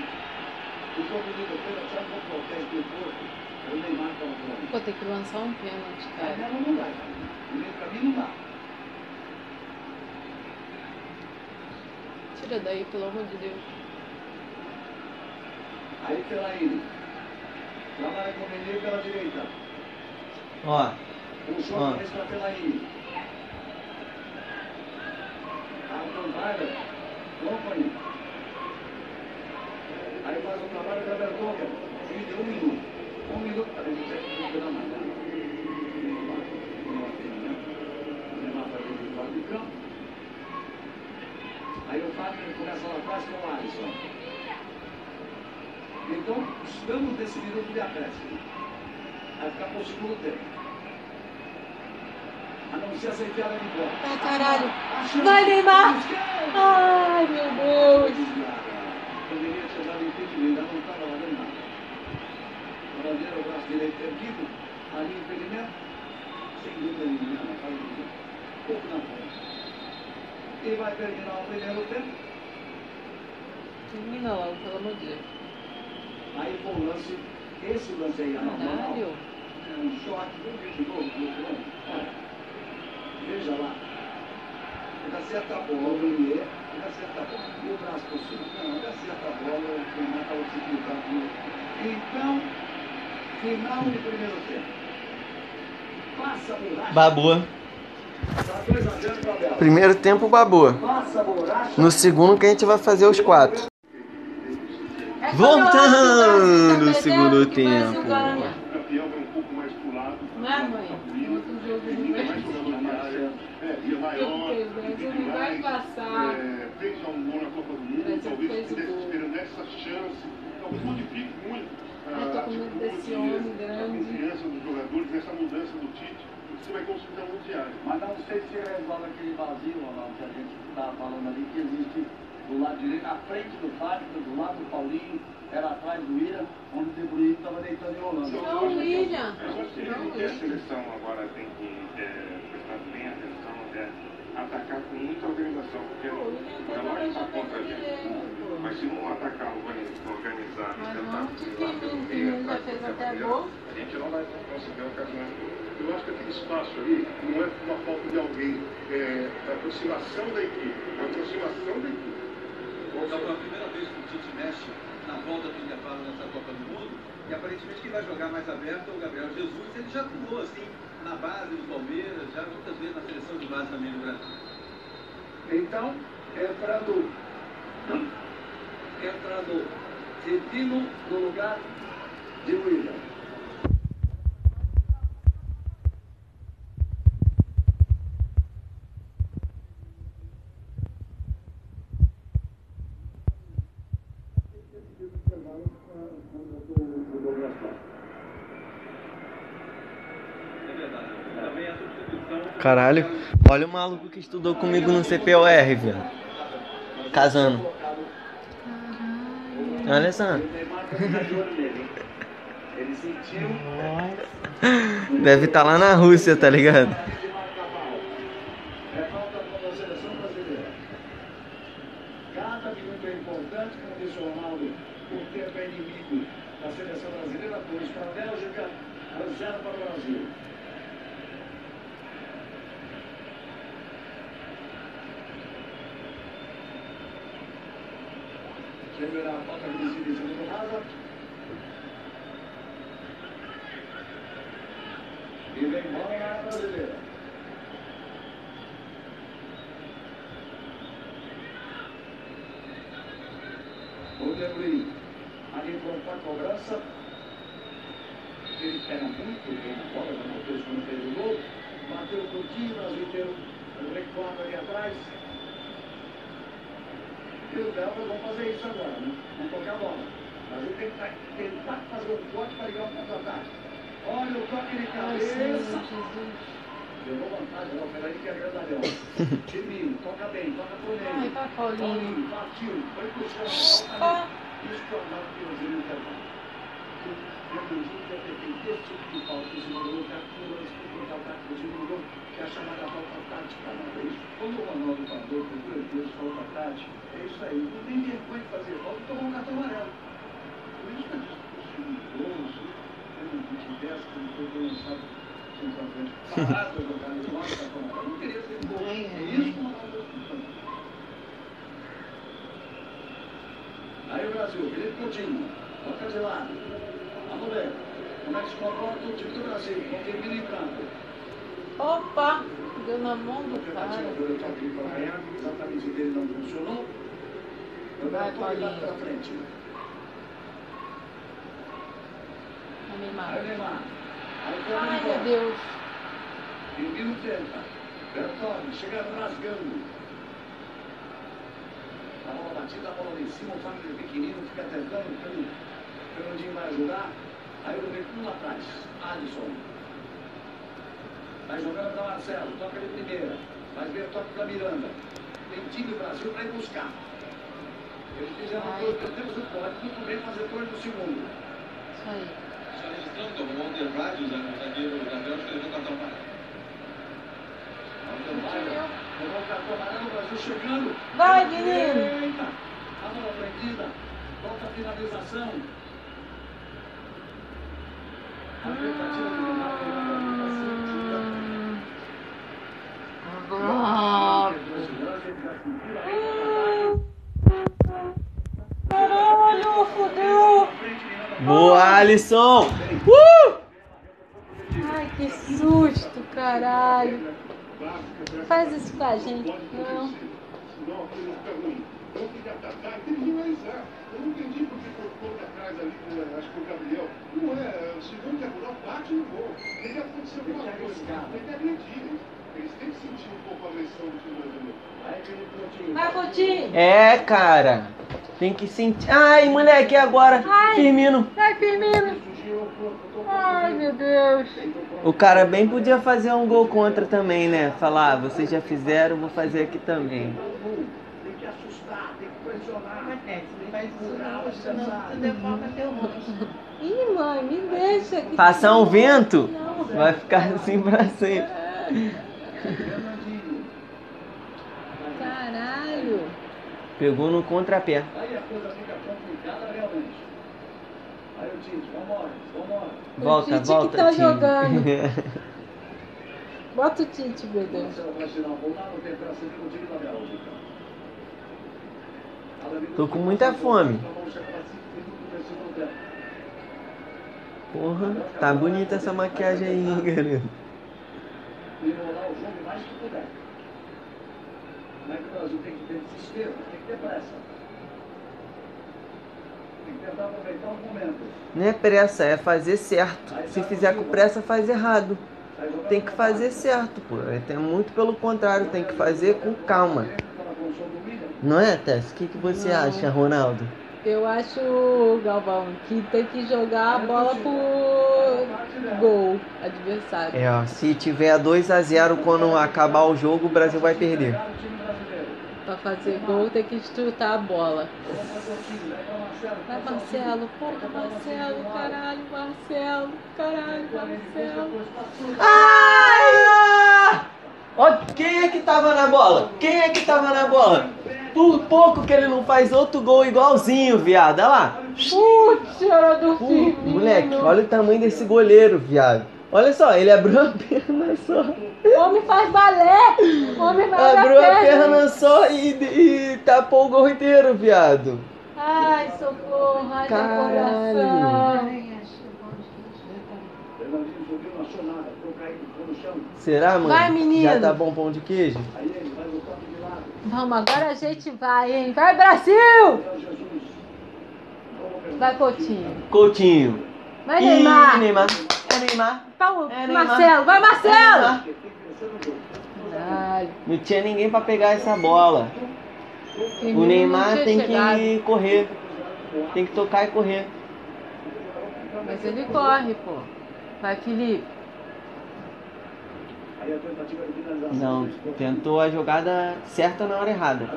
E todo mundo foi no chão com protesto do corpo. O Neymar por ali. Vou ter que lançar um pênalti, cara. nela não dá. No do caminho não dá. Tira daí, pelo amor de Deus. Aí Fellaini. Trabalha com o Menino pela direita. Ó, Puxou Ó. a cabeça para Fellaini. Arthur Weiler. Company. Aí faz o trabalho para Bertonga. Ele deu um minuto. Um minuto. Peraí, não sei se não mais. né? Neymar faz o lado do campo. Aí o Fagner começa lá atrás com o Alisson. Então, estamos nesse minuto de acréscimo. Vai ficar para o segundo tempo. Anuncia essa enfiada de bola. Ai, caralho. Vai, Neymar. Ai, meu Deus. Poderia ter dado impedimento, não estava valendo nada. O bandeira, o braço direito erguido, ali impedimento, sem dúvida nenhuma, na faz um pouco na frente. E vai terminar o primeiro tempo. Termina logo, pelo amor de Deus. Aí foi o lance, esse lance aí anormal. É um choque de novo, de novo. Olha, veja lá. Ele acerta a bola, o Menier, ele acerta a bola. E o braço por cima? Não, ele acerta a bola, o Neymar estava se equivocando. Então, final do primeiro tempo. Passa a borracha. babou. Tá 2 a 0 para Bela. Primeiro tempo, babou. Passa a borracha. No segundo que a gente vai fazer os quatro. É Voltando que no segundo tempo. Guarani. O campeão vai pouco mais pro lado. Não é, mãe? Vai. É, é passar. é, fez um gol na Copa do Mundo. Talvez estivesse esperando essa chance. Talvez modifique muito Eu tô com medo desse homem grande. a confiança dos jogadores nessa mudança do Tite. Você vai conseguir um diário. Mas não sei se resolve aquele vazio, Ronaldo, que a gente estava falando ali, que existe do lado direito, à frente do Fábio, do lado do Paulinho, era atrás do Ira, onde o De Bruyne estava deitando e rolando. Não, William. Eu acho que Não, a William. seleção agora tem que é, prestar bem atenção, é, atacar com muita organização, porque o William é lógico que já tá contra a gente. Mas se não atacar organi- organizado, Mas tentar não, pelo meio, fez de qualquer a gente não vai conseguir ocasionar gol. Eu acho que aquele espaço ali não é uma falta de alguém, é a aproximação da equipe. A aproximação da equipe. Então, pela primeira vez que o Tite mexe na volta do intervalo nessa Copa do Mundo, e aparentemente quem vai jogar mais aberto é o Gabriel Jesus. Ele já atuou assim na base do Palmeiras, já muitas vezes na seleção de base também do Brasil. Então, entrando, entrando Titino no lugar de William. É verdade. Também a substituição. Caralho, olha o maluco que estudou comigo no CPOR, velho. Casando. Olha só. Tá Deve estar lá na Rússia, tá ligado? de marcar mal. É falta para a seleção brasileira. Cada minuto é importante, como disse o Ronaldo, o tempo é inimigo da seleção brasileira, dois para a Bélgica, zero para o Brasil. Primeira falta de decisão do Hazard. E vem bola na área brasileira. O De Bruyne, ali pronto para a cobrança. Ele pega muito bem a bola, já notou isso quando fez o gol. Bateu o Coutinho, o Brasil inteiro recuado ali atrás. E os belgas vão fazer isso agora, né? Vão tocar a bola. O Brasil tem que tá- tentar fazer um corte para ligar o contra-ataque. Olha o toque de Ai, Senhor cabeça. Jesus. Levou vantagem, ó, peraí que é grandalhão. Firmino, toca bem, toca pro Ai, meio. vai, Paulinho. Paulinho, partiu, foi pro chão, Ó. volta ali. Isso que o Arnaldo quer dizer no intervalo. Que o Fernandinho já tem esse tipo de falta, esse jogador que que é a chamada falta tática. É isso. Quando o Ronaldo falou, por duas vezes, falta tática, é isso aí. Não tem vergonha de fazer falta e tomar um cartão amarelo. Por isso que a discussão de gols, tendo um kit dessa, que não foi lançado centroavante parado, jogado de lado, cartão amarelo. Não queria ser. Ai, É isso que o Ronaldo está. Aí o Brasil, Felipe Coutinho. Toca de lado. Como é que se comporta o time do Brasil? Com Firmino em campo. Opa! Deu na mão do cara. ele. Exatamente dele não funcionou. Vai, Paulinho. pela frente. Neymar. O Ai, meu. Deus. Firmino tenta. Bertone chega rasgando. A bola batida, a bola lá em cima, o Fagner pequenino fica tentando, Fernandinho vai ajudar. Aí o recuo lá atrás. Alisson. Vai jogando para Marcelo, toca de primeira. Vai ver o toque para Miranda. Tem time Brasil para ir buscar. Eles fizeram dois, perdemos o pode, muito bem fazer dois no segundo. Isso aí. Só registrando o Walter Rádio, o zagueiro da Bélgica, levou cartão amarelo. Levou o cartão amarelo, o Brasil chegando. Vai, menino. Eita! A bola prendida. Volta a finalização. A tentativa de Neymar, Neymar, Hum. Neymar, Ah. Neymar, Caralho, fodeu! Boa, Alisson! Uh! Ai, que susto, caralho. Faz isso com a gente, não. Eu não entendi porque de atrás ali, com, acho que o Gabriel. Não é, se não quer mudar, bate no gol. Tem que acontecer alguma Tem que coisa. arriscar. Tem que agredir. Eles têm que sentir um pouco a agressão do time. Vai, Coutinho! É, cara. Tem que sentir. Ai, moleque, agora. Ai. Firmino. Vai, Firmino! Ai, meu Deus! O cara bem podia fazer um gol contra também, né? Falar, ah, vocês já fizeram, vou fazer aqui também. Tem que assustar, tem que pressionar. Acontece, não não. Ih, mãe, me deixa aqui. Passar um vento, Não. vai ficar assim pra sempre. Caralho! Pegou no contrapé. Aí a coisa fica complicada realmente. Aí o Tite, vambora, vambora. Volta, Tite que volta, tá time. jogando. Bota o Tite, meu Deus. Marcelo vai tirar o gol lá no tempo para seguir o time da Bélgica. Tô com muita fome. Porra, tá bonita essa maquiagem aí, hein, momentos. Não é pressa, é fazer certo. Se fizer com pressa, faz errado. Tem que fazer certo, pô. É muito pelo contrário, tem que fazer com calma. Fala com o som do William. Não é, Tess? O que, que você Não. acha, Ronaldo? Eu acho, Galvão, que tem que jogar a bola pro gol adversário. É, ó, se tiver 2 a 0 quando acabar o jogo, o Brasil vai perder. Pra fazer gol tem que chutar a bola. Vai Marcelo. Vai, Marcelo, porra, Marcelo, caralho, Marcelo, caralho, Marcelo. Ai! Ó, quem é que tava na bola? Quem é que tava na bola? Por pouco que ele não faz outro gol igualzinho, viado. Olha lá. Putz, era do Firmino. moleque, olha o tamanho desse goleiro, viado. Olha só, ele abriu a perna só. Homem faz balé, homem vai Abriu a perna só e, e tapou o gol inteiro, viado. Ai, socorro, ai, meu Caralho. coração. Será, mano? Vai, menino. Já tá bom pão de queijo? Vai. Vamos, agora a gente vai, hein? Vai, Brasil! Vai, Coutinho. Coutinho. Vai, Ih, Neymar. Neymar. É Neymar. Paulo, É, Neymar. Marcelo, vai, É Marcelo! Neymar. Crescer no jogo. Caralho. Não tinha ninguém pra pegar essa bola. O Neymar tem chegado. que correr. Tem que tocar e correr. Mas ele corre, pô. Vai, Felipe. Aí a tentativa de finalização. Não, tentou a jogada certa na hora errada.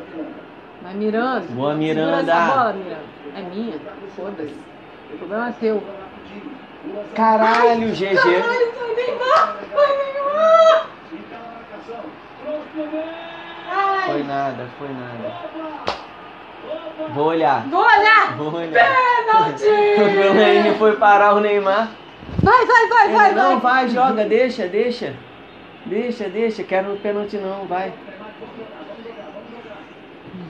Vai, Miranda. Boa, Segura Miranda. essa bola, Miranda. É minha. Foda-se. O problema é teu. Caralho, GG. Caralho, vai, Neymar! Vai, Neymar! Foi nada, foi nada. Vou olhar. vou olhar! Vou olhar. Pênalti! O Fellaini foi parar o Neymar. Vai, vai, vai, vai, não, vai. vai, joga, deixa, deixa. Deixa, deixa, quero no pênalti não, vai.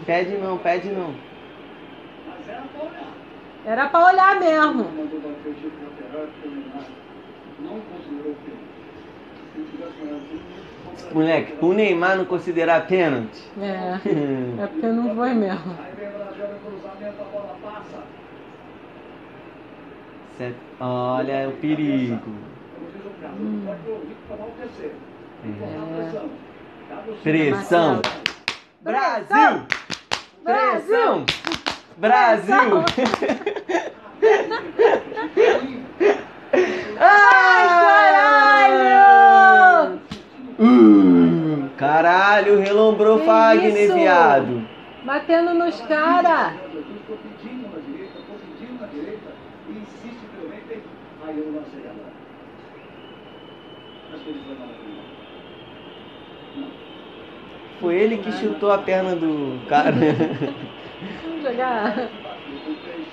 Pede não, pede não. Mas era pra olhar. Era pra olhar mesmo. Moleque, o Neymar não considerar pênalti. É. É porque não foi mesmo. Olha o perigo. Como É. pressão. Brasil! Pressão! Brasil! Caralho! Hum, caralho, relombrou Que Fagner, isso? viado. Batendo nos caras. Jesus ficou pedindo na direita, ficou pedindo na direita e insiste pelo meio. tem- Aí eu lancei agora. Acho que ele foi na lateral. Foi ele que chutou a perna do cara. Vamos jogar.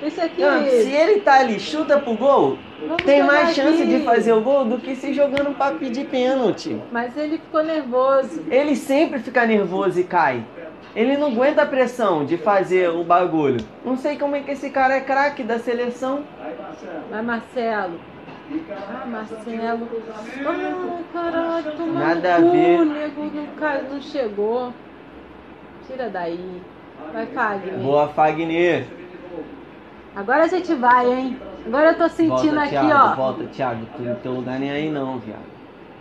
Esse aqui. Não, se ele tá ali, chuta pro gol, Vamos tem mais chance aqui. de fazer o gol do que se jogando pra pedir pênalti. Mas ele ficou nervoso. Ele sempre fica nervoso e cai. Ele não aguenta a pressão de fazer o bagulho. Não sei como é que esse cara é craque da seleção. Aí Marcelo. Vai, Marcelo. Ah, Marcelo. Ai, caralho, Nada a ver. nego não, ca- não chegou. Tira daí. Vai, Fagner. Boa, Fagner. Agora a gente vai, hein? Agora eu tô sentindo Volta, aqui, Thiago. ó. Volta, Thiago. Tu não tem lugar nem aí não, viado.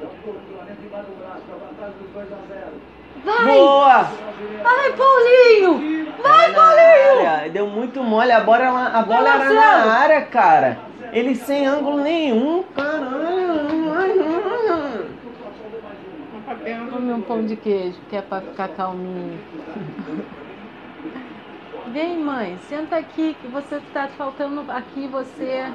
Dá cruzamento embaixo do braço, para a vantagem dos 2 a 0. Vai! Boa! Vai, Paulinho! Vai, Paulinho! área. Deu muito mole. A bola, a bola era na área, cara. Ele sem ângulo nenhum. Caralho. Comer um pão de queijo, que é pra ficar calminho. Vem, mãe, senta aqui, que você tá faltando aqui, você.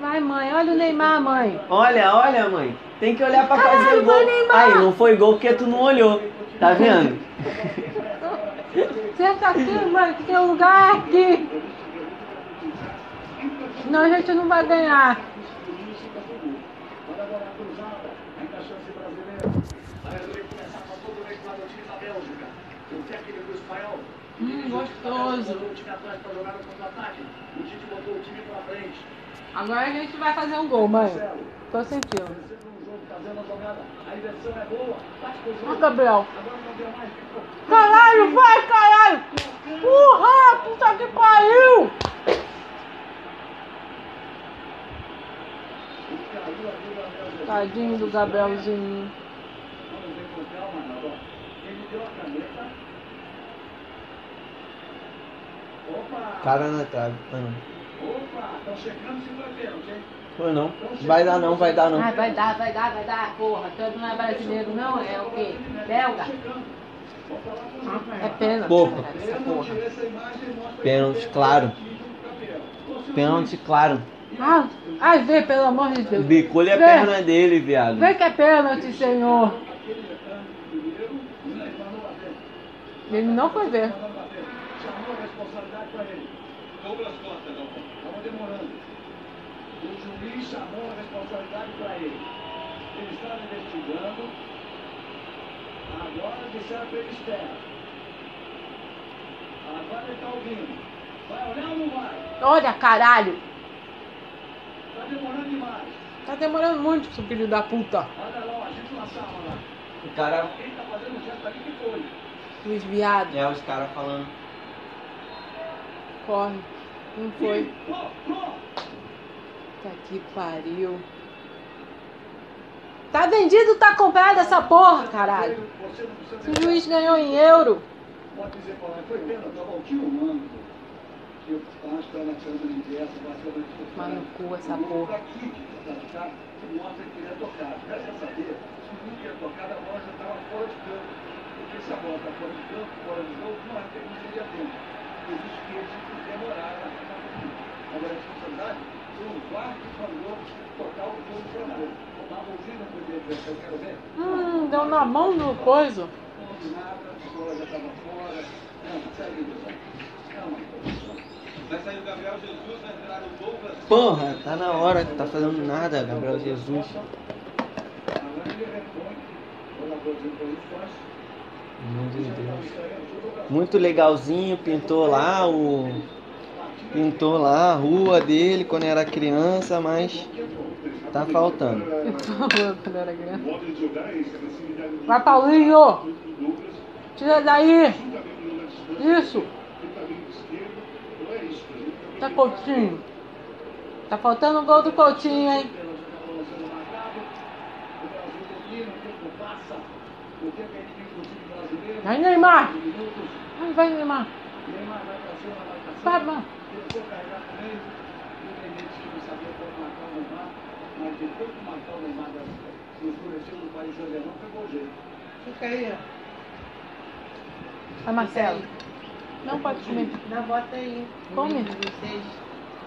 Vai, mãe, olha o Neymar, mãe. Olha, olha, mãe. Tem que olhar pra Caralho, fazer o gol. Aí, não foi gol porque tu não olhou. Tá vendo? Senta aqui, mãe, que tem um lugar aqui. Senão a gente não vai ganhar. Hum, gostoso. Agora a gente vai fazer um gol, mãe. Tô sentindo. Ó. Gabriel. Caralho, vai, caralho! Porra, puta que pariu! Caiu ali o Gabriel Jesus. Tadinho do Gabrielzinho. Vamos ver com calma, Naldo. Ele deu a caneta. Opa! Cara na trave. Ah, não. Opa! Estão checando se foi pênalti, hein? Foi não. Vai dar não, vai dar não. Ai, vai dar, vai dar, vai dar, porra. Tu não é brasileiro, não? É o quê? Belga? É. Essa imagem mostra Pênalti, claro. Pênalti, claro. Ah, ai, vê, pelo amor de Deus. Bicou-lhe a Vê. perna dele, viado. Vê que é pênalti, senhor. Ele não foi ver. Chamou a responsabilidade para ele. Douglas Costa, não. Estava demorando. O juiz chamou a responsabilidade para ele. Ele estava investigando. Agora disseram para ele espera. Agora ele está ouvindo. Vai olhar ou não vai? Olha, caralho. Está demorando demais. Tá demorando muito, seu filho da puta. Olha lá, a gente na sala lá. O cara. Quem está fazendo o gesto ali que foi? Luiz Viado. É, os caras falando. Corre. Não foi. Tá que pariu. Tá vendido, tá comprado essa porra, caralho. Se o juiz ganhou em euro. Pode dizer para lá, foi pênalti, estava o tio Mando. Que eu acho que era na câmera de essa, basicamente. Mas no cu essa O porra. daqui, pra cá, que mostra que ele é tocado. Resta saber se nunca é tocado, a bola já estava fora de campo. Porque se a bola está fora de campo, fora de jogo, não é que não seria tempo. Por isso que eles demoraram na campo. Agora, a responsabilidade foi o VAR que mandou tocar o jogo para gol. A mãozinha não podia ver, eu quero ver. Hum, deu na mão no coisa. Não nada, a bola já estava fora. Não, segue. Calma, pessoal. Vai sair o Gabriel Jesus, vai entrar Porra, tá na hora, tá fazendo nada, Gabriel Jesus. Meu Deus. Muito legalzinho, pintou lá o. Pintou lá a rua dele quando era criança, mas tá faltando. Vai, Paulinho! Tira daí! Isso! ele tá vindo de esquerda. Não é isso, mas ele também Tá Coutinho. Tá faltando o gol do Coutinho, hein? Vai, Neymar! Vai, vai, Neymar! Vai, mano! Fica aí, ó. Vai, Marcelo! Não pode comer. Dá bota aí. Come. Vocês.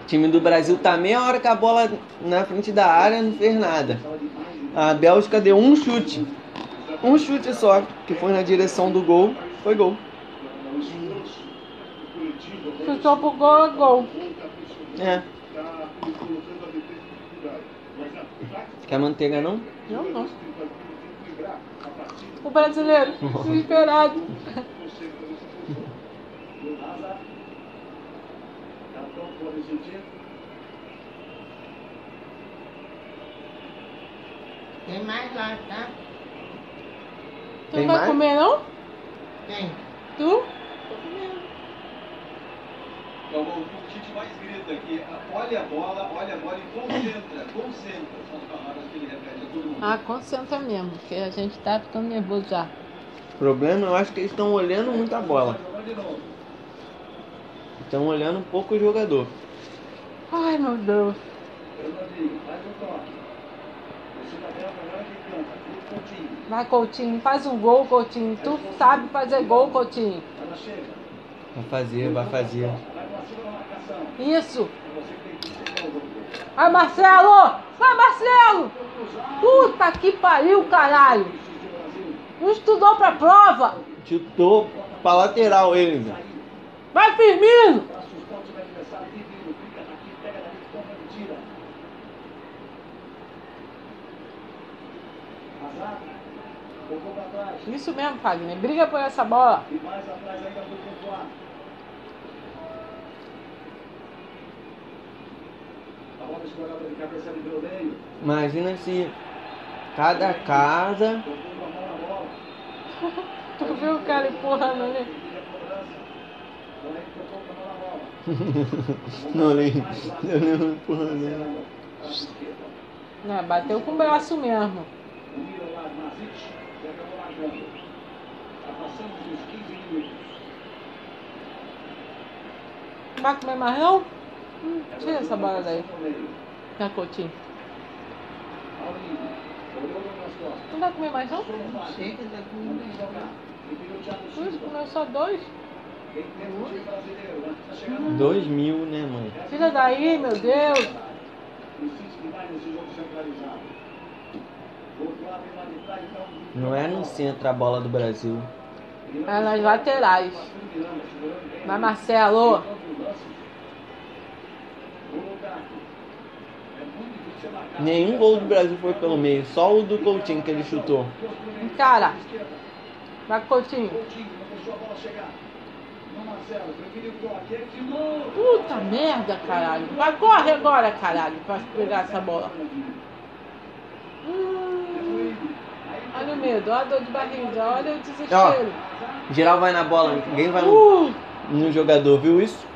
O time do Brasil tá meia hora com a bola na frente da área, não fez nada. A Bélgica deu um chute. Um chute só, que foi na direção do gol. Foi gol. Chutou pro gol, é gol. É. Quer manteiga não? Não, não. O brasileiro, desesperado. Tem mais lá, tá? Tu Tem não vai mais? comer, não? Tem. Tu? É o, o Tite mais grita aqui, olha a bola, olha a bola e concentra, concentra. São as palavras que ele repete a todo mundo. Ah, concentra mesmo, porque a gente tá ficando nervoso já. O problema, eu acho que eles estão olhando muito a bola. Estão olhando um pouco o jogador. Ai, meu Deus. Vai, Coutinho, faz um gol, Coutinho. Tu sabe fazer gol, Coutinho. Vai fazer, vai fazer. Isso. Vai, Marcelo! Vai, Marcelo! Puta que pariu, caralho! Não estudou pra prova! Chutou pra lateral ele, velho. Vai, Firmino! Isso mesmo, Fagner. Briga por essa bola. E mais atrás ainda Courtois. A bola escorada de cabeça ali pelo meio. Imagina se cada casa. Tu viu o cara empurrando ali? Pediu a cobrança. Porém, tocou com a mão na bola. Não lembro. Eu lembro empurrando. Não, bateu com o braço mesmo. O Miro lá, Mazic, acabou marcando. Já passamos os 15 minutos. Não vai comer mais não? Hum, tira essa bola daí. Meio. Tá, costas. Não vai comer mais não? Chega Thiago Ui, Silva. comeu só dois. Dois mil, né, mãe? Tira daí, meu Deus. Não é no centro a bola do Brasil. É nas laterais. Vai, Marcelo. É. Nenhum gol do Brasil foi pelo meio, só o do Coutinho que ele chutou. Encara. Vai, Coutinho. Coutinho deixou a bola chegar. Puta merda, caralho. Vai, corre agora, caralho, pra pegar essa bola. Hum, olha o medo, olha a dor de barriga, olha o desespero. Geral vai na bola, ninguém vai no, Uh, no jogador, viu isso?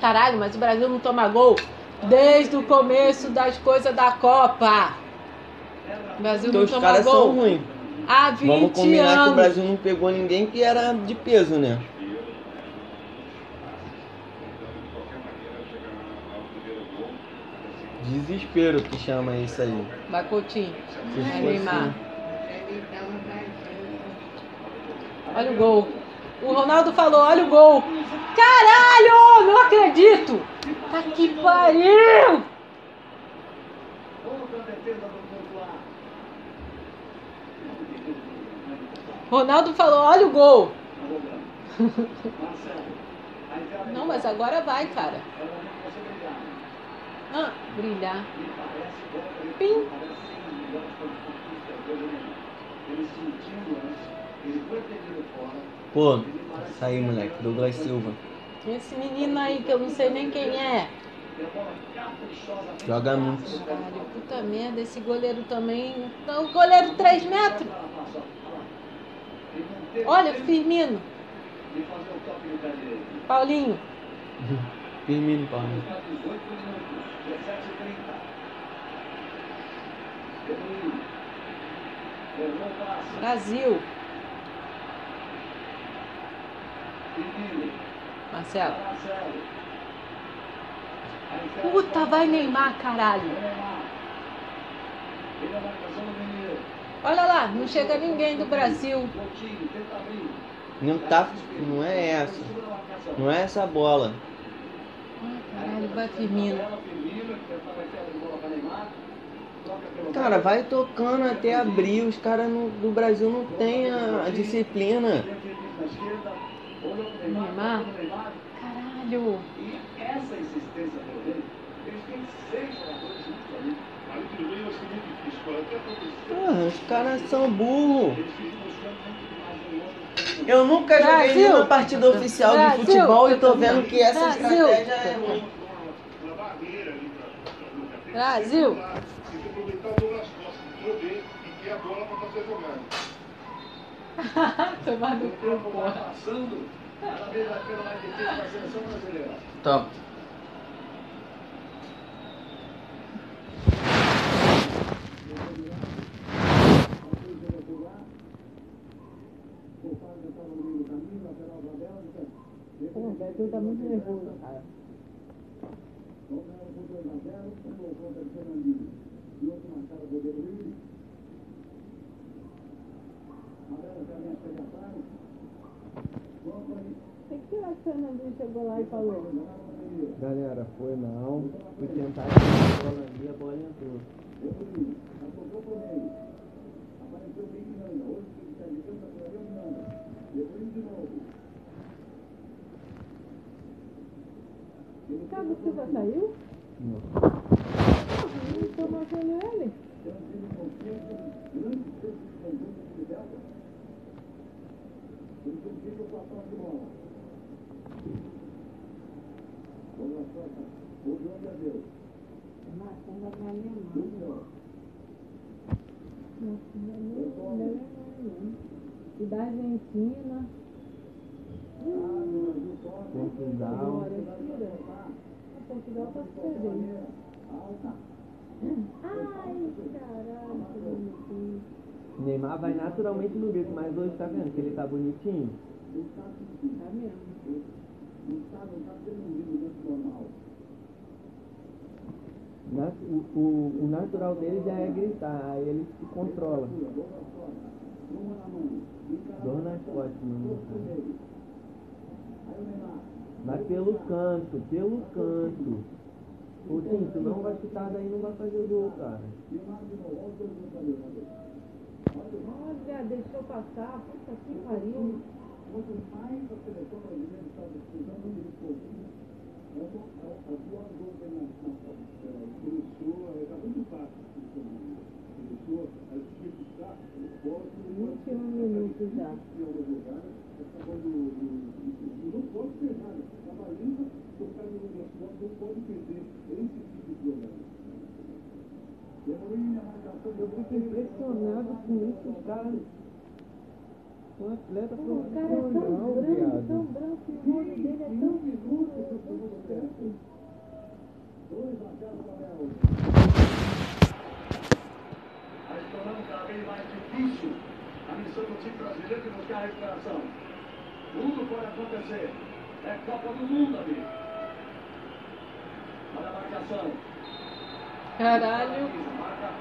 caralho, mas o Brasil não toma gol desde o começo das coisas da Copa. O Brasil Porque não os toma caras são gol ruins. há 20 Vamos combinar que o anos. Brasil não pegou ninguém que era de peso, né? Desespero que chama isso aí. Vai, fosse- Neymar. Olha o gol. O Ronaldo falou, olha o gol. Caralho, não acredito. Tá que pariu. Ronaldo falou, olha o gol. Não, mas agora vai, cara. é o momento de você brilhar. Ah, brilhar. Pim. Pô, Ele parece isso aí, moleque. Douglas Silva. Esse menino aí que eu não sei nem quem é. Joga muito. Puta merda, esse goleiro também. O goleiro 3 metros. Olha, Firmino. Paulinho. Firmino, Paulinho. Brasil. Marcelo. Puta, vai Neymar, caralho. Olha lá, não chega ninguém do Brasil. Não tá. Não é essa. Não é essa bola. Ai, caralho, vai Firmino. Cara, vai tocando até abrir. Os caras no- do Brasil não tem a, a disciplina. Neymar. Caralho. Essa insistência pelo dele, eles têm seis jogadores juntos ali. Ali tudo bem, vai ser muito difícil. Pode até acontecer. Porra, os caras são burros. Eles ficam buscando muito demais um outro. Eu nunca joguei Brasil. nenhuma partida oficial de Brasil. futebol e tô vendo que essa Brasil. estratégia é ruim. Uma barreira ali pra pra bloquear. Brasil. Que o a a O a. Pô, o Brasil tá muito nervoso, cara. Tem que tirar que o Fernandinho chegou lá e falou. Galera, foi não. Fui tentar a bola ali, a bola entrou. Thiago Silva saiu? Não. Estou marcando ele. Marcando a Alemanha. Marcando a Alemanha. E da Argentina. Portugal. Agora, tira. A Portugal tá perdendo. Ai, caralho, que bonitinho. Neymar vai naturalmente no grito, mas hoje tá vendo que ele tá bonitinho? Tá mesmo. O, o, o natural dele já é gritar, aí ele se controla. Dois costas, Vai pelo canto, pelo canto. Ô, sim, tu não vai chutar daí não vai fazer gol, cara. Olha, deixou passar, puta que pariu. você mais a seleção brasileira está precisando de esportismo, a boa governação muito fácil. 21 minutos já. Eu fico impressionado com isso, cara. Um atleta profissional, é viado. Tão branco, o olho dele é tão duro. Dois a zero para o Léo. A história cada vez mais difícil a missão do time brasileiro de buscar a recuperação. Tudo pode acontecer. É Copa do Mundo, amigo. Olha a marcação. Caralho.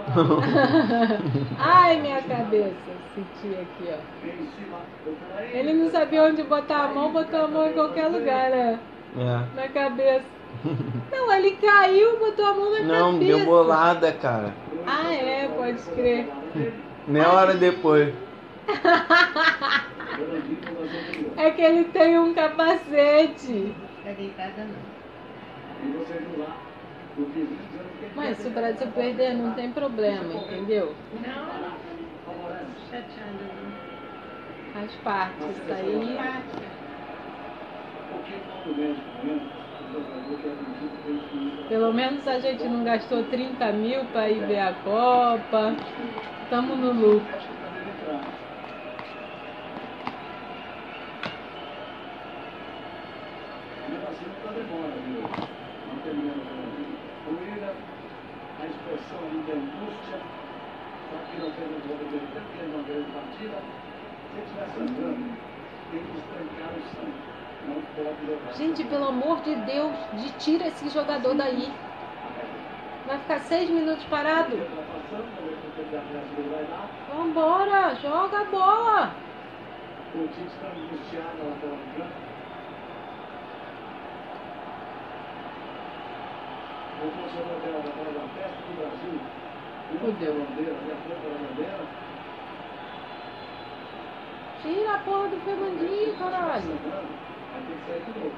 Ai, minha cabeça. Senti aqui, ó. Ele não sabia onde botar a mão, botou a mão em qualquer lugar, né? É. Na cabeça. Não, ele caiu, botou a mão na Não, cabeça. deu bolada, cara. Ah, é, pode crer. Meia hora depois. É que ele tem um capacete. Tá deitada não. Mas se o Brasil perder, não tem problema, entendeu? Não, chateada não. Faz parte. Isso aí. Pelo menos a gente não gastou 30 mil pra ir ver a Copa. Tamo no lucro. Não demora, viu? Não termina o William, a expressão angústia, só que não fez o gol do tempo, que ele não veio partida. Se ele tem que estancar o sangue. Não pode levar. Gente, pelo amor de Deus, de tira esse jogador daí. Vai ficar seis minutos parado. Tá. Vambora, joga a bola. O Tite está angustiado lá pela campo. Da festa do Brasil. Bandeira, frente da bandeira. Tira a porra do Fernandinho, caralho. Vai ter que sair de novo.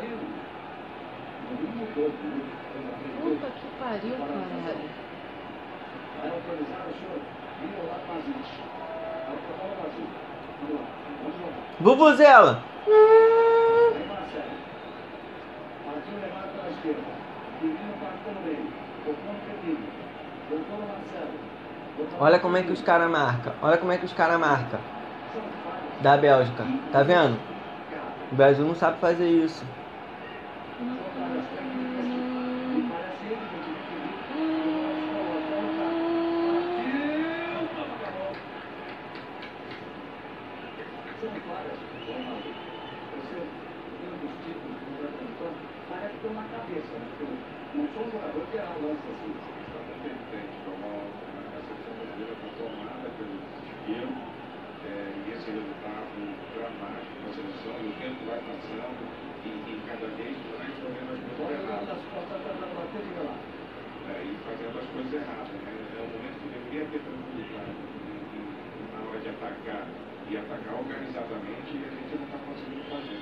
Aí? Puta que pariu, caralho. Vai autorizar o senhor ir lá com a gente. Vai pra bola vazia. Vamos lá, vamos. Vuvuzela. Aí Marcelo. Partiu o Neymar pela esquerda. Firmino partiu no meio. Voltou no Marcelo. Olha como é que os caras marcam. Olha como é que os caras marcam. Da Bélgica. Tá vendo? O Brasil não sabe fazer isso. São falhas técnicas. E parece evidente que São falhas. Ronaldo. Você, um dos títulos que você apresentou, parece que tem uma cabeça. né? Porque eu Não sou um jogador que erra lance assim. Está competente, tomou a seleção brasileira foi tomada pelo desespero é, e esse resultado dramático da seleção e o tempo vai passando e, e cada vez mais fazendo as coisas Olha lá erradas. das costas, tá dando bater, diga lá. É, e fazendo as coisas erradas. Né? É um momento que deveria ter tranquilidade e, e, na hora de atacar e atacar organizadamente e a gente não está conseguindo fazer.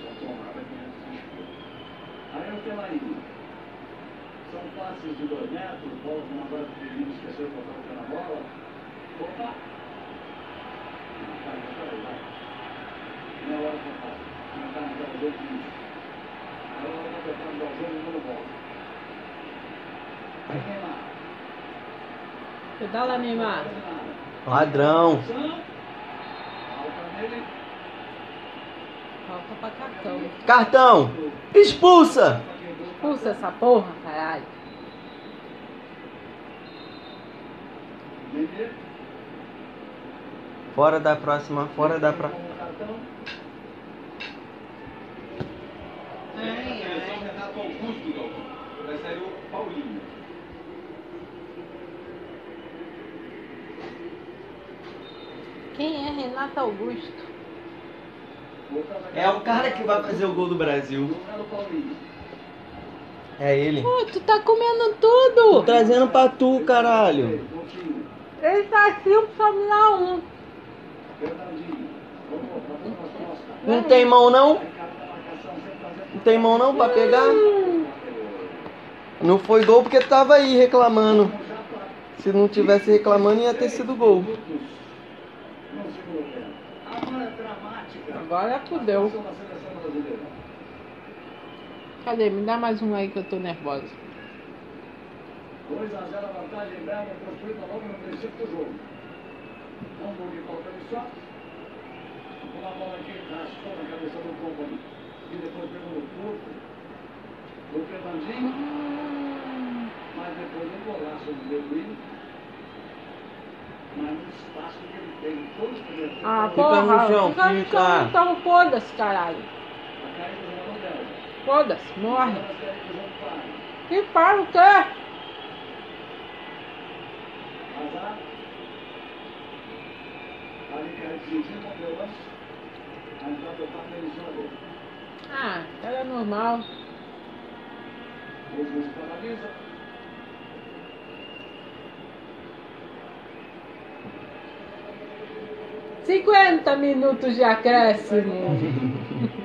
São tomadas de desespero. Aí o Pelarinho. São passes de dois metros, bola com uma bola que o Firmino esqueceu de botar o pé na bola. Opa! Não, vai, deixa eu ver, vai. Não é hora pra falar. Não tá naquela jogo que isso. Aí ela tá tentando dar o jogo e não bola. Aí Neymar. Pedala, Neymar. Ladrão. Alta nele. Falta pra cartão. Cartão. Expulsa. Expulsa essa porra, caralho. Fora da próxima. Fora da próxima. Ai, ai. Renato Augusto, Galvão. Vai sair o Paulinho. Quem é Renato Augusto? É o cara que vai fazer o gol do Brasil. É ele. Pô, tu tá comendo Tô tudo! trazendo pra tu, caralho. Ele tá assim pra me dar um. Não tem mão não? Não tem mão não pra pegar? Não foi gol porque tava aí reclamando. Se não tivesse reclamando ia ter sido gol. Não segurou o pé. Agora é fudeu. Brasileira. Cadê? Me dá mais um aí que eu tô nervosa. 2 a 0 a vantagem Belga construída logo no princípio do jogo. Gol de faltando só. Uma bola aqui raspou na cabeça do Company. E depois pegou no corpo do Fernandinho. Mas depois um golaço do Beduíno. Mas no espaço que ele tem, todos os Ah, Fica no porra! chão, fica no chão, então foda-se, caralho. Foda-se, morre. Que para o quê? Azar. Ali quer decidir com 50 minutos de acréscimo.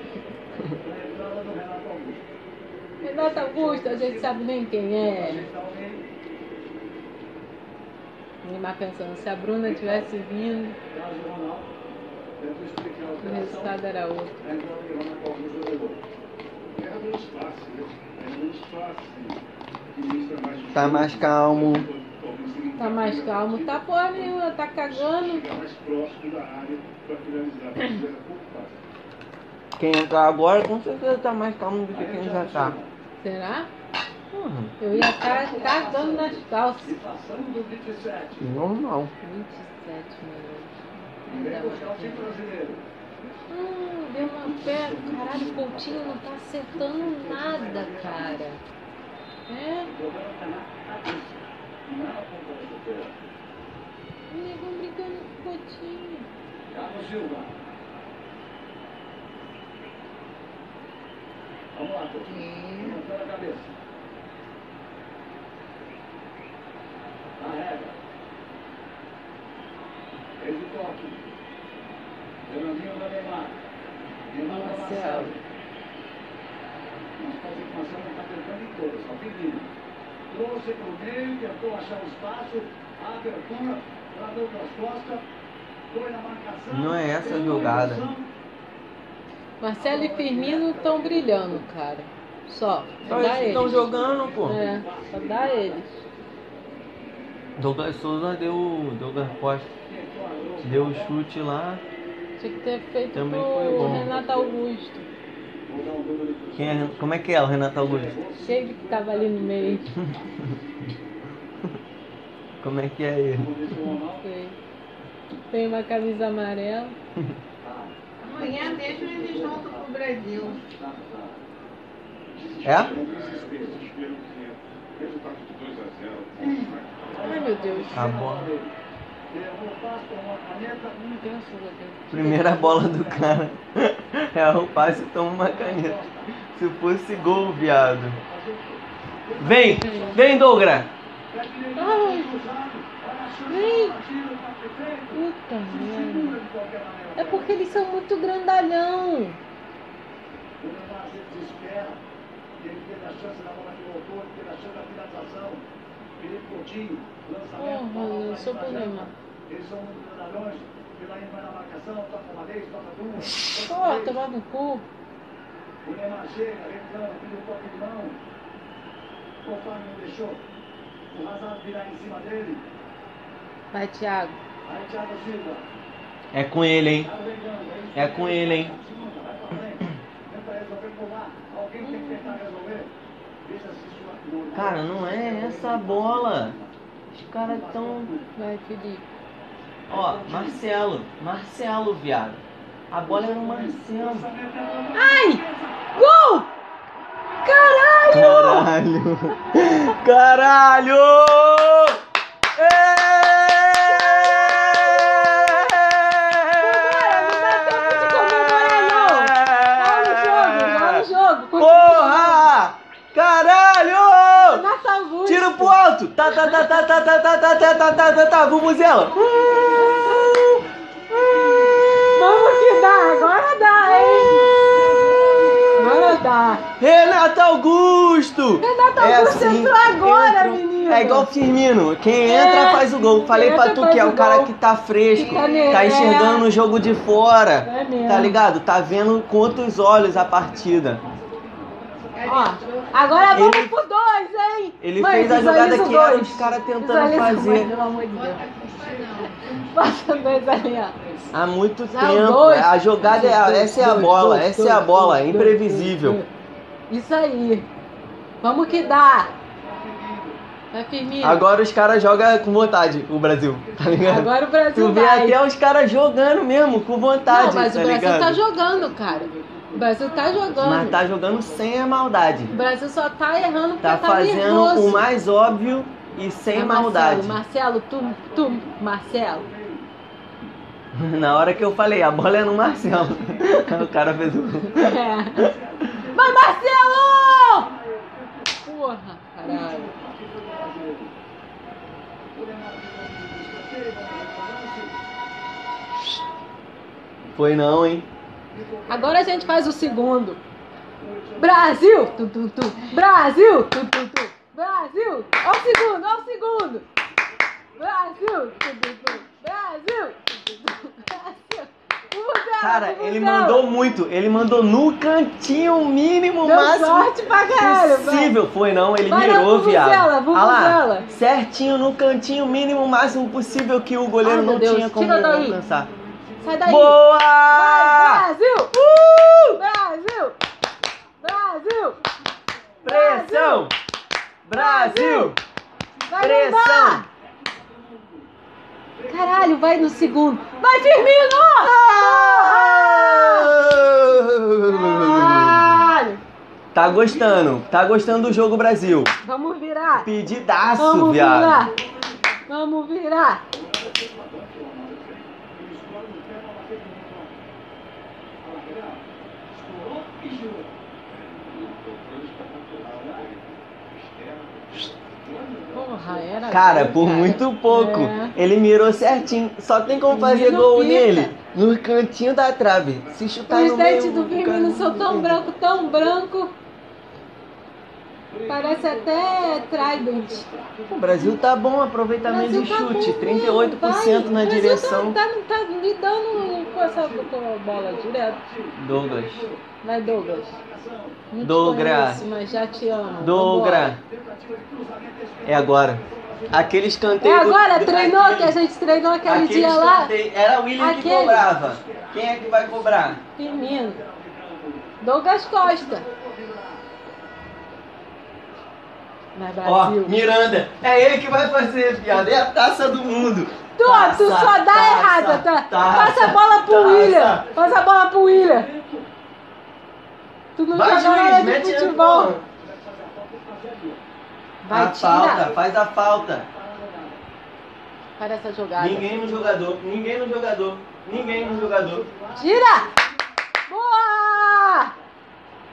Renata Augusta, a gente sabe nem quem é. Neymar pensando, se a Bruna tivesse vindo, o resultado era outro. Tá mais calmo. Tá mais calmo. Tá porra nenhuma, tá cagando. Quem entrar agora com certeza tá mais calmo do que quem já tá. Será? Uhum. Eu ia estar cagando nas calças. Passando do 27. Normal. 27 E vem buscar o time brasileiro. Hum, deu uma pé. Caralho, o Coutinho não tá acertando nada, cara. É? O é negão brigando com o Coutinho. Carlos Silva. Vamos lá, Coutinho. Levantou a cabeça. Carrega. Fez o toque. Fernandinho da Neymar. Neymar da Marcelo. Marcelo. Pode que Marcelo não está tentando em todas, só pedindo. Trouxe para o meio, tentou achar o espaço, a abertura, para as costas, foi na marcação. Não é essa a jogada. Marcelo e Firmino estão brilhando, cara. Só. Só eles estão eles. jogando, pô. É, só dá eles. Douglas Souza deu. Douglas Costa deu o chute lá. Tinha que ter feito Também pro foi bom. Renato Augusto. Quem é, como é que é o Renato Augusto? Cheio que tava ali no meio. Como é que é ele? Sei. Tem uma camisa amarela. Amanhã mesmo eles voltam pro Brasil. É? Desespero, desespero que. Resultado de 2 a 0. Ai meu Deus. A bola. Primeira bola do cara. É o passe toma uma caneta. Se fosse gol, viado. Vem! Vem, Douglas! Ai. Vem. Puta merda. É porque eles são muito grandalhão. E ele teve a chance da bola que voltou, ele teve a chance da finalização. Felipe Coutinho, lançamento. Porra, bola eu vai sou pro pra janela. Neymar. Eles são muito grandalhões. Pelaine vai na marcação, toca uma vez, toca duas. toca três. tomar no cu. O Neymar chega, reclama, pediu um toque de mão. O Fábio não deixou. O Hazard virar em cima dele. Vai, Thiago. Aí Thiago Silva. É com ele, hein? Tá isso É com ele, hein? Vai. Tenta resolver por lá. Alguém tem que tentar resolver. Veja se isso Cara, não é essa a bola. Os caras tão. Vai, Felipe. Ó, Marcelo. Marcelo, viado. A bola era o Marcelo. Ai! Gol! Caralho! Caralho! Caralho! Vamos, alto! Tá, tá, tá, tá, tá, tá, tá, tá, tá, tá, tá, tá, tá, Vuvuzela! Vamos que dá, agora dá, hein? Agora dá. Renato Augusto! Renato É Augusto assim, entrou agora, entra- menino. É igual Firmino, quem É, entra faz o gol. Falei quem pra entra tu que é o cara gol. que tá fresco, Fica tá enxergando é. o jogo de fora. É mesmo. Tá ligado? Tá vendo com outros olhos a partida. Ó, agora vamos Ele- por dois, hein? Ele Mãe, fez a jogada que era os caras tentando Visualiza, mãe, fazer pelo amor de Deus. Passa dois ali, ó. há muito Não, tempo. dois. A jogada é essa é a bola, essa é a bola, imprevisível. Isso aí. Vamos que dá. Agora os caras jogam com vontade, o Brasil, tá ligado? Agora o Brasil Tu vê vai. até os caras jogando mesmo, com vontade, Não, mas tá o Brasil ligado? tá jogando, cara. O Brasil tá jogando. Mas tá jogando sem a maldade. O Brasil só tá errando porque Tá tá, fazendo nervoso. o mais óbvio e sem É maldade. Marcelo, Marcelo, tu, tu, Marcelo. Na hora que eu falei, a bola é no Marcelo. o cara fez o. É. Vai, Marcelo! Porra, caralho. Foi não, hein? Agora a gente faz o segundo. Brasil! Tu, tu, tu. Brasil! Tu, tu, tu. Brasil! Ó o segundo, ó o segundo! Brasil! Tu, tu, tu. Brasil! Tu, tu, tu. Brasil! Cara, ele mandou muito. Ele mandou no cantinho mínimo Deu máximo sorte pra caralho. vai. possível. Foi não, ele Vai mirou, viado. Ah lá, certinho no cantinho mínimo máximo possível que o goleiro Ai, não Deus, tinha como alcançar. Sai daí. Boa! Vai, Brasil! Uh! Brasil! Brasil! Pressão! Brasil! Vai, Pressão! Neymar! Caralho, vai no segundo. Vai, Firmino! Caralho! Tá gostando, tá gostando do jogo Brasil. Vamos virar. Pedidaço, Vamos viado. virar. Vamos virar. Porra, era Cara, gol, por muito pouco. É. Ele mirou certinho. Só tem como fazer gol nele no cantinho da trave. Se chutar Os no meio. dentes do Firmino são tão branco, tão branco. Parece até Trident. O Brasil tá bom, aproveitamento de tá chute, bom, 38% vai. na Brasil direção. Tá, tá, tá lidando com essa bola direto. Douglas. Vai, Douglas. Não Douglas. conheço, mas já te amo. Douglas. É agora. Aquele escanteio. É agora, do- treinou aquele- que a gente treinou aquele, dia lá. Era o William que Aquele. cobrava. Quem é que vai cobrar? Firmino. Douglas Costa. Ó. Miranda. É ele que vai fazer, piada. É a taça do mundo. Tu, Taça, tu só dá taça, errada, tá? taça, Passa a bola pro taça. William. Passa a bola pro William. Tu não Vai, juiz, de mete futebol. a Vai, a tira. falta, faz a falta. Para essa jogada. Ninguém no jogador, ninguém no jogador, ninguém no jogador. Tira! Boa!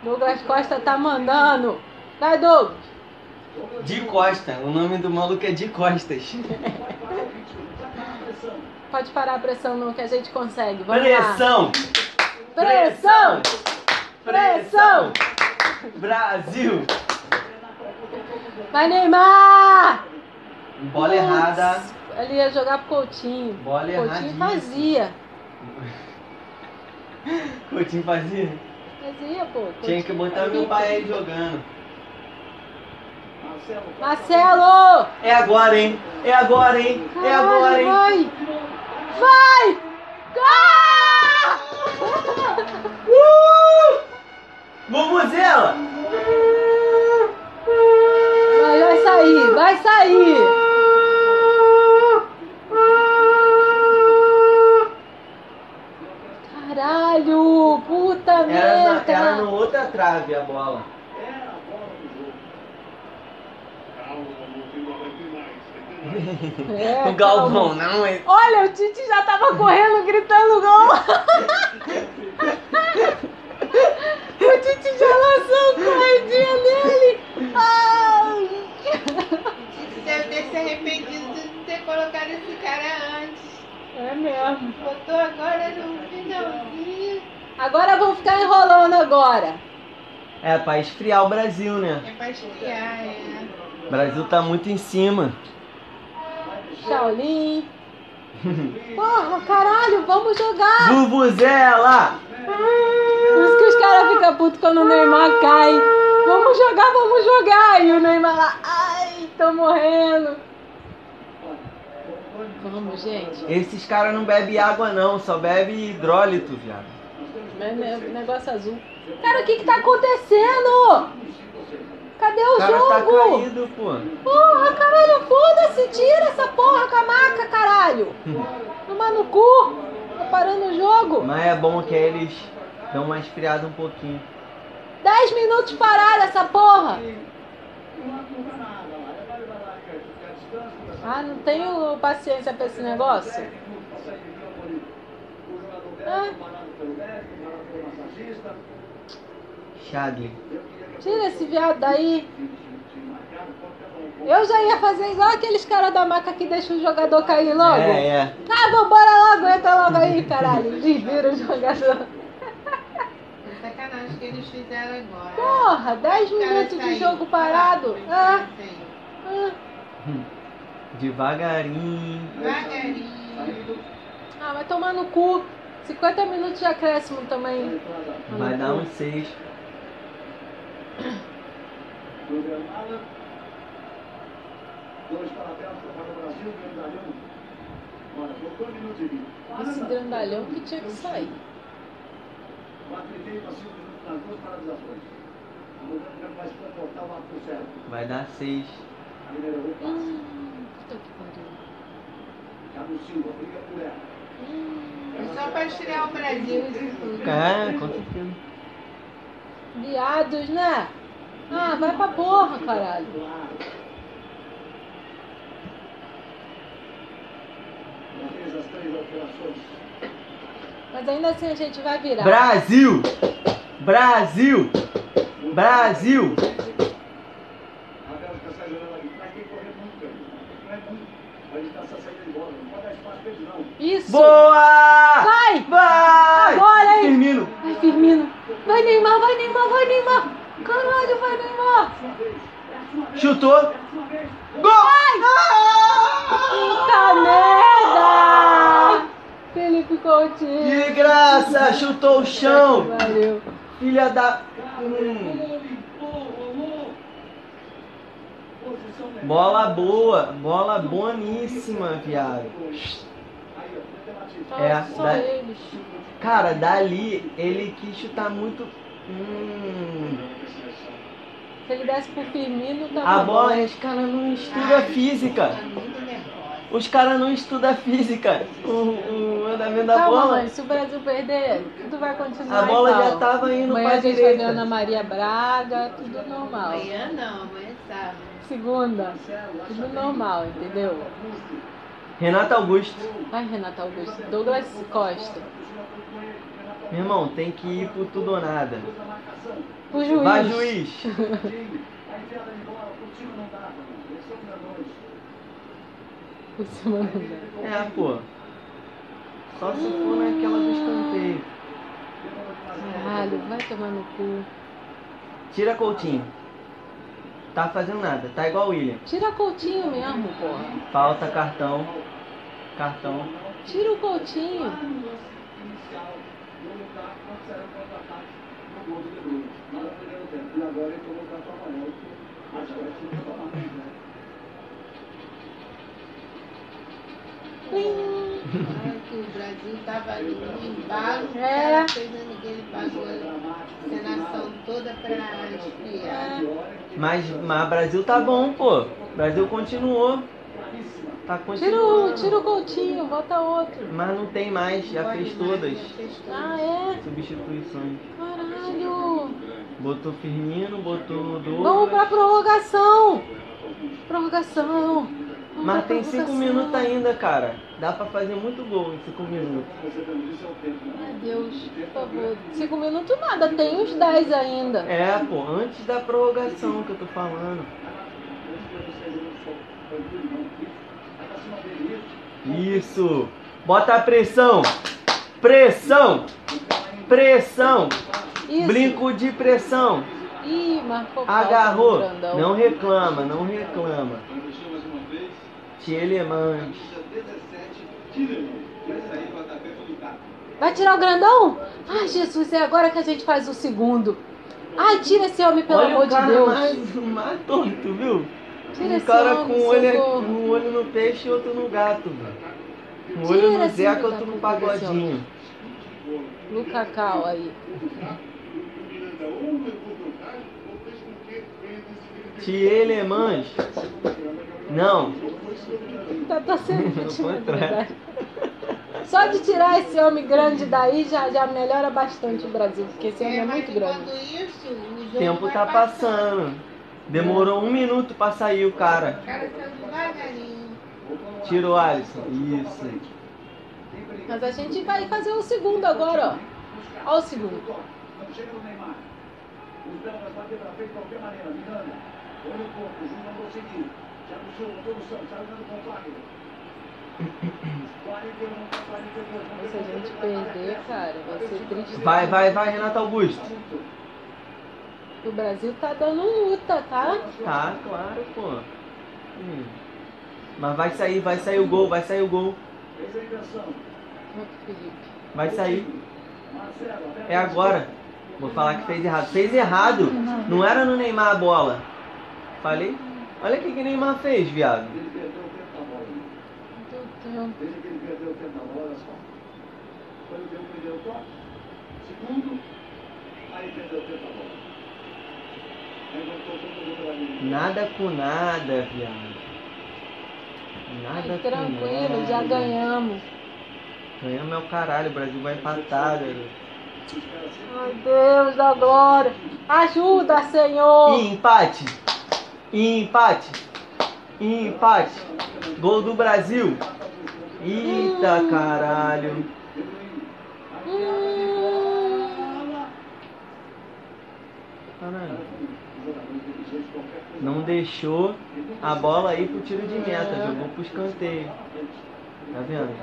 Douglas Costa tá mandando. Vai, Douglas. De Costa, o nome do maluco é de Costas. Pode parar a pressão não, que a gente consegue. Vamos lá. Pressão! Pressão! Pressão! Brasil! Vai, Neymar! Bola errada. Ele ia jogar pro Coutinho. Bola Coutinho erradíssima. fazia. Coutinho fazia. Fazia, pô. Tinha que botar meu pai aí jogando. Marcelo! É agora, hein? É agora, hein? É agora, hein? Vai! Vai! Ah! Uh! Vuvuzela! Vai, vai sair, vai sair! Caralho! Puta Era, na, merda! era no outra trave a bola. É, o Galvão, não é. Olha, o Tite já tava correndo, gritando gol! o Tite já lançou um corredinha nele! Ai! Você deve ter se arrependido de não ter colocado esse cara antes. É mesmo. Botou agora no finalzinho. Agora vão ficar enrolando agora. É pra esfriar o Brasil, né? É pra esfriar, é. O Brasil tá muito em cima. Shaolin. Porra, caralho, vamos jogar! Vuvuzela! Por isso que os caras ficam putos quando o Neymar cai. Vamos jogar, vamos jogar! E o Neymar lá, ai, tô morrendo. Vamos, gente. Esses caras não bebem água não, só bebe hidrólito, viado. É ne- Negócio azul. Cara, o que que tá acontecendo? Cadê o O cara tá jogo? caído, pô. Porra, caralho, foda-se, tira essa porra com a maca, caralho. Toma no cu. Tá parando o jogo. Mas é bom que eles dão uma esfriada um pouquinho. 10 minutos parada essa porra. Ah, não tenho paciência pra esse negócio. Ah, Chadley. Tira esse viado daí. Eu já ia fazer igual aqueles caras da maca que deixam o jogador cair logo. É, é. Ah, vambora logo, entra logo aí, caralho. Desvira o jogador. Sacanagem que eles fizeram agora. Porra, 10 Os caras minutos de jogo parado. Ah, ah. Devagarinho. Devagarinho. Ah, vai tomar no cu. 50 minutos de acréscimo também. Vai dar uns 6. Programada. Dois para a tela para o Brasil, grandalhão. Olha, por dois minutos e meio. Esse grandalhão que tinha que sair. 4 e meio para 5 minutos nas duas paralisações. O governo vai se comportar o ato certo. Vai dar 6. Mineiro o passe. Hum, puta que pariu. Thiago Silva briga por ela. É só pra tirar o Brasil. É, com certeza. Viados, né? Ah, vai pra porra, caralho. Mas ainda assim a gente vai virar. Brasil! Brasil! Brasil! Isso! Boa! Vai! Agora, hein? Firmino! Vai, Firmino! Vai, Neymar! Vai, Neymar! Vai, Neymar! Caralho, vai, Neymar! Chutou! Gol! Puta merda! Felipe Coutinho! Que graça! Chutou o chão! Valeu! Filha da. Hum. Bola boa, bola boníssima, viado. É, só da- eles. Cara, dali ele quis chutar muito. Hum. Se ele desse pro Firmino, tava A bola, bom. os caras não estudam física. Tá nervosa. Os caras não estudam física. O, o andamento da Calma, bola. mãe. Se o Brasil perder, tudo vai continuar A bola já tava indo Amanhã pra a gente vai ver direita. Ana Maria Braga, tudo normal. Amanhã não, amanhã é sábado. Segunda, tudo normal, entendeu? Renato Augusto. Ai, Renata Augusto. Douglas Costa. Meu irmão, tem que ir pro tudo ou nada. O juiz. Vai, juiz. Pro. Por cima não dá. É, pô. Só se for naquela do escanteio. Caralho, vai tomar no cu. Tira Coutinho. Tá fazendo nada, tá igual o William. Tira Coutinho mesmo, porra. Falta cartão. Cartão. Tira o Coutinho. E agora ele tomou o cartão amarelo. Acho que vai ser tomar, né? Plim. Ah, que o Brasil tava ali no embalo, o É. cara fez a ninguém, ele pagou a encenação toda pra espiar. Mas, mas o Brasil tá bom, pô. O Brasil continuou. Tá Tira o, continuando. tira o Coutinho, bota outro. Mas não tem mais, já fez todas. Ah, é? Substituições. Caralho. Botou Firmino, botou Douglas. Vamos pra prorrogação. Prorrogação. Mas tem cinco prorrogação. minutos ainda, cara. Dá pra fazer muito gol em cinco minutos. Meu Deus, por favor. Cinco minutos nada, tem uns 10 ainda. É, pô, antes da prorrogação que eu tô falando. Isso! Bota a pressão! Pressão! Pressão! Isso. Brinco de pressão! Ih, marcou Agarrou! Não reclama, não reclama. Deixou mais uma vez. Tielemans. Camisa 17, Tillerman. Vai tirar o grandão? Ai, Jesus, é agora que a gente faz o segundo. Ai, tira esse homem, pelo Olha amor de Deus. mais, mais torto, viu? Tira um esse cara homem, com um olho, um olho no peixe e outro no gato, velho. Um Tira olho no Zeca e outro no pagodinho. Luca Cal aí. Tielemans. Não. Tá contrário. verdade. Só de tirar esse homem grande daí já, já melhora bastante o Brasil, porque esse homem é É, muito grande. isso, o O jogo tempo tá passando. Demorou um minuto pra sair o cara. O cara tá devagarinho. Tira o Alisson. Isso. Mas a gente vai fazer o segundo agora, ó. Ó o segundo. Chega no Neymar. Os belgas bater pra frente de qualquer maneira. Miranda. Olha o corpo. O Júnior conseguiu. Thiago Silva, produção. Sai jogando com o Fagner. 41 pra 42. Se a gente perder, cara, vai ser triste. Vai, vai, vai, Renato Augusto. O Brasil tá dando luta, tá? Tá, claro, pô. Hum. Mas vai sair, vai sair o gol, vai sair o gol. Vai sair. É agora. Vou falar que fez errado. Fez errado. Não era no Neymar a bola. Falei? Olha o que que Neymar fez, viado. Ele perdeu o tempo da bola. Desde que ele perdeu o tempo da bola, só. Quando ele deu o toque, segundo, aí perdeu o tempo da bola. Aí voltou todo mundo. Nada com nada, viado. Nada Ai, tranquilo, já nada. ganhamos. Ganhamos é o caralho, o Brasil vai empatar, garoto. Meu Deus da glória. Ajuda, Senhor. E empate. Empate. Empate. Gol do Brasil. Eita caralho. Caralho. Não deixou a bola ir pro tiro de meta, jogou pro escanteio. Tá vendo?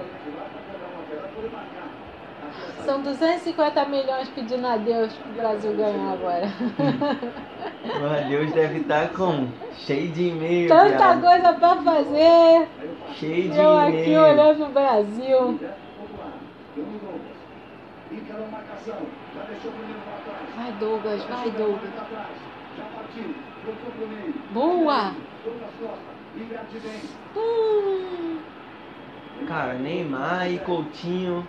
São 250 milhões pedindo a Deus pro Brasil ganhar agora. O Deus deve estar com cheio de e-mail, Tanta viado. coisa pra fazer. Cheio de Eu aqui e-mail. olhando o Brasil. Vai, Douglas, vai, Douglas. Boa. Hum, Cara, Neymar e Coutinho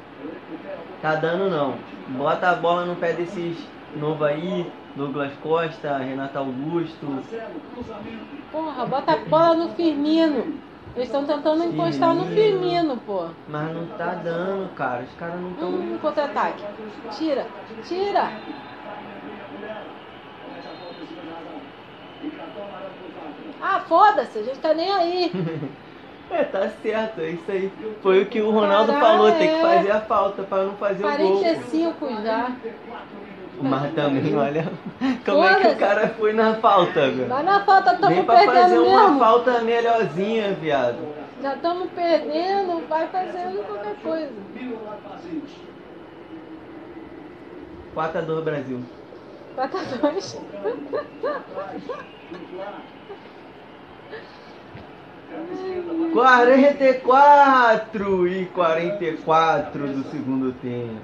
tá dando não. Bota a bola no pé desses novo aí, Douglas Costa, Renato Augusto. Porra, bota a bola no Firmino. Eles estão tentando encostar no Firmino, pô. Mas não tá dando, cara. Os caras não estão. Hum, contra-ataque. Tira, tira. Ah, foda-se, a gente tá nem aí. É, tá certo, é isso aí. Foi o que o Ronaldo Caralho, falou, tem que fazer a falta pra não fazer o gol. 45 já. Mas também, olha como é que o cara foi na falta, velho. Vai na falta, Vem estamos pra fazer perdendo uma mesmo. falta melhorzinha, viado. Já estamos perdendo, vai fazendo qualquer coisa. 4x2 Brasil. 4 a 2. 44 e 44 do segundo tempo.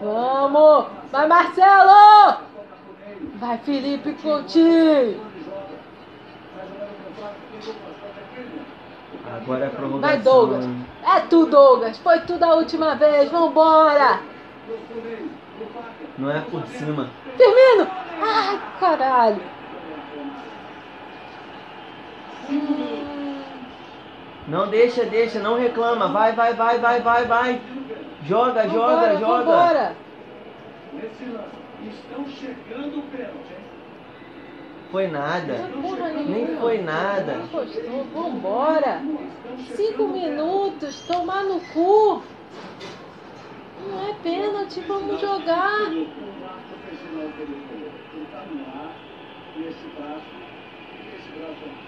Vamos! Vai, Marcelo! Vai, Felipe Coutinho! Agora é prorrogação. Vai, Douglas! É tu, Douglas! Foi tudo a última vez, vambora! Não é por cima. Firmino! Ai, caralho! Hum, Não deixa, deixa, não reclama. Vai, vai, vai, vai, vai, vai. Joga, joga, vambora, joga. vambora! Nesse lance, estão chegando o pênalti, hein? Foi nada. Nem foi nada. Gostou, vambora! Cinco minutos, tomar no cu! Não é pênalti, vamos jogar! O marco profissional que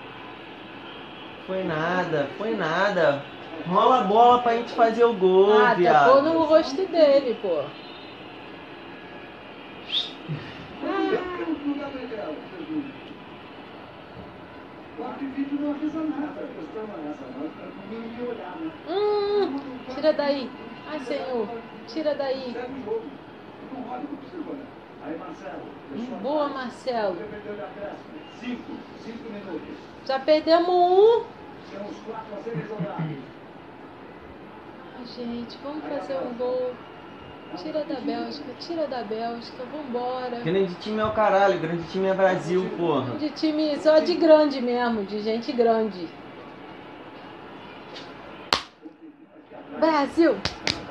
Foi nada, foi nada. Rola a bola pra gente fazer o gol, Ah, tacou viado. no rosto dele, pô. Não dá pra entrar, Jesus. O não avisa nada. A questão é essa, não olhar, né? Hum, tira daí. Ai, Senhor, tira daí. Segue o jogo. Não roda, não precisa olhar. Aí, Marcelo. deixou a Boa. Marcelo. Já perdemos um. Quatro a serem jogados. Ai, gente, vamos fazer um gol. Tira da Bélgica, tira da Bélgica, vambora. Grande time é o caralho, grande time é Brasil, porra. De time só de grande mesmo, de gente grande. Brasil,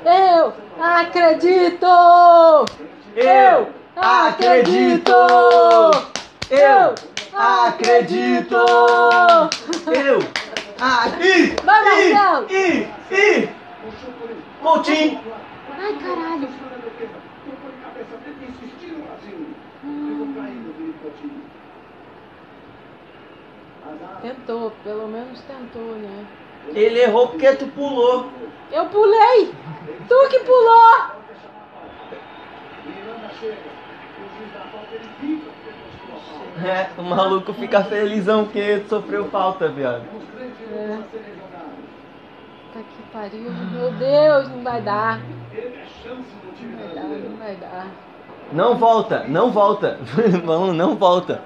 eu acredito! Eu acredito! Eu acredito! Eu acredito! Vai, Marcelo! Ih, ih! Coutinho! Ai, caralho! Azar. Tentou, pelo menos tentou, né? Ele errou porque tu pulou. Eu pulei! Tu que pulou! Miranda chega. O juiz da falta, ele fica É, o maluco fica felizão porque sofreu falta, viado. Puta que pariu. Meu Deus, não vai dar. Não vai dar, não vai dar. Não volta, não volta. Vamos, não volta.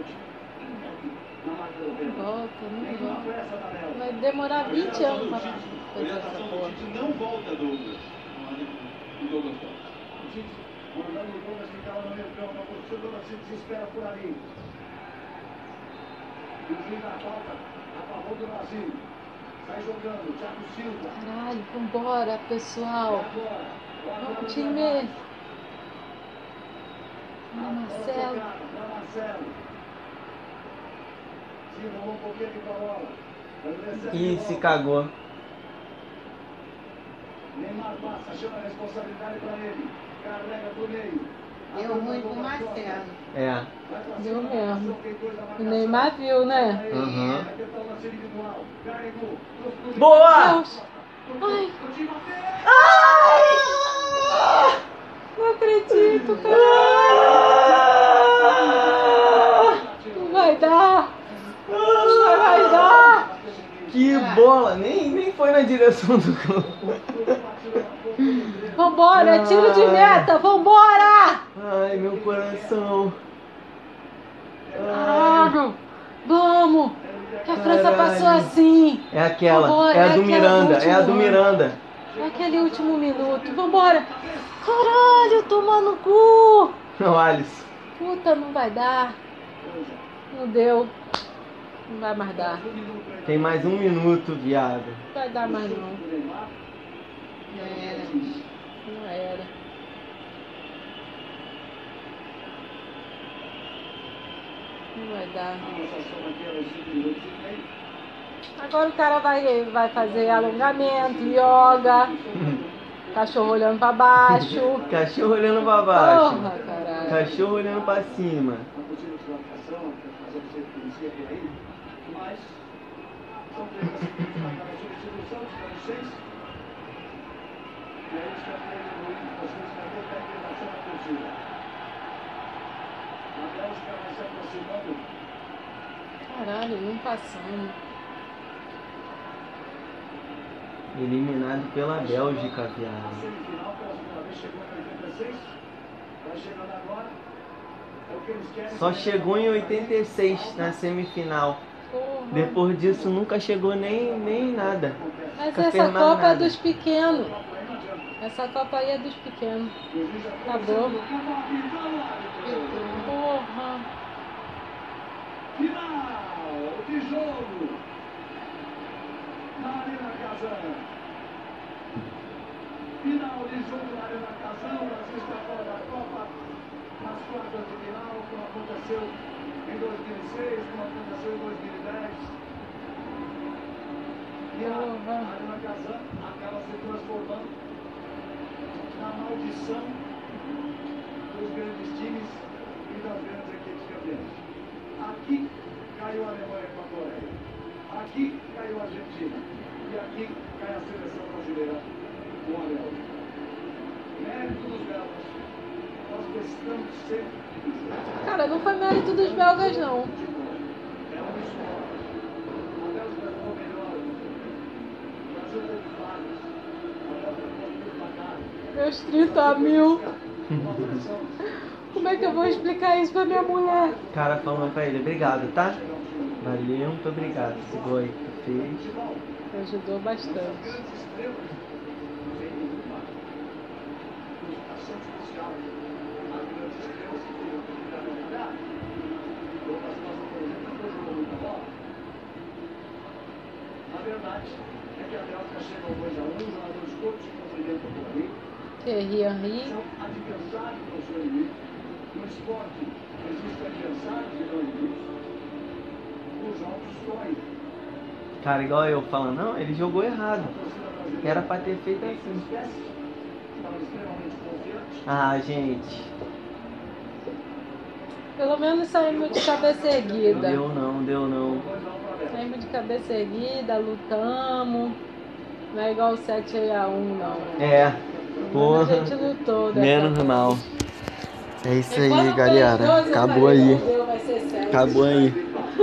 Pênalti. Volta, não volta. Vai demorar 20 anos pra fazer essa porra. Tite não volta, Douglas. O Douglas volta. O Tite mandando o Douglas ficava no meio campo. A torcida se desespera por ali. E o juiz da falta a favor do Brasil. Sai jogando. Thiago Silva. Caralho, vambora, pessoal. Vamos, time. Bola Marcelo. pra Marcelo. Silva, um pouquinho aqui pra bola. Ih, de se cagou. Neymar passa, chama a responsabilidade pra ele. Deu ruim pro Marcelo. É. Deu mesmo. O. Neymar viu, né? Pro Boa! Deus. Ai, time até- não acredito, cara. Não vai dar. Não vai dar. Que bola! Nem, nem foi na direção do gol. Vambora, é tiro de meta. Vambora. Ai, meu coração. Ai, Caralho. Vamos. Que a França Caralho. passou assim. é aquela. Vambora, É a é do aquela Miranda. É a do Miranda. É aquele último minuto. Vambora. Caralho, toma no cu. Não, Alisson. Puta, não vai dar. Não deu. Não vai mais dar. Tem mais um minuto, viado. Não vai dar mais não. Já era. Não era. Não vai dar. Agora o cara vai, vai fazer alongamento, yoga, cachorro olhando pra baixo. Cachorro olhando pra baixo. Porra, caralho. Cachorro olhando pra cima. a Caralho, não passando. Eliminado pela Bélgica, viado. semifinal, pela segunda vez, chegou em 86. Vai chegando agora. É o que eles querem. Só chegou em 86 na semifinal. Porra. Depois disso nunca chegou nem, nem nada. Mas Nunca essa Copa é nada. dos pequenos. Essa Copa aí é dos pequenos. Acabou. Porra. Final de jogo na Arena Casana. Final de jogo na Arena Casana. O Brasil está fora da Copa nas quartas de final, como aconteceu em 2006, como aconteceu em 2010. E a. Arena Casana acaba se transformando na maldição dos grandes times e das grandes equipes campeãs. Aqui caiu a Alemanha com a Coreia. Aqui caiu a Argentina. E aqui cai a seleção brasileira com a Bélgica. Mérito dos belgas. Nós precisamos sempre dizer. Cara, não foi mérito dos belgas, não. É uma história. A Bélgica jogou melhor. O Brasil teve falhas. A Bélgica conseguiu placar. Meus 30 mil. Como é que eu vou explicar isso pra minha mulher? O cara falando pra ele, obrigado, tá? Valeu, muito obrigado. Gol aí que fez. Me ajudou bastante. de verdade, é que a Bélgica chega ao 2x1, os jogadores todos se cumprimentam por ali, Thierry Henry. No esporte. Os. Cara, igual eu falando, não, ele jogou errado. Era pra ter feito assim. Ah, gente. Pelo menos saímos de cabeça erguida. Deu não, deu não. Saímos de cabeça erguida, lutamos. Não é igual o 7 a 1 não. É, A porra. gente lutou dessa Menos vez. mal. É isso aí, galera. 12, eu Acabou aí. "Não deu, vai ser 7." Acabou aí.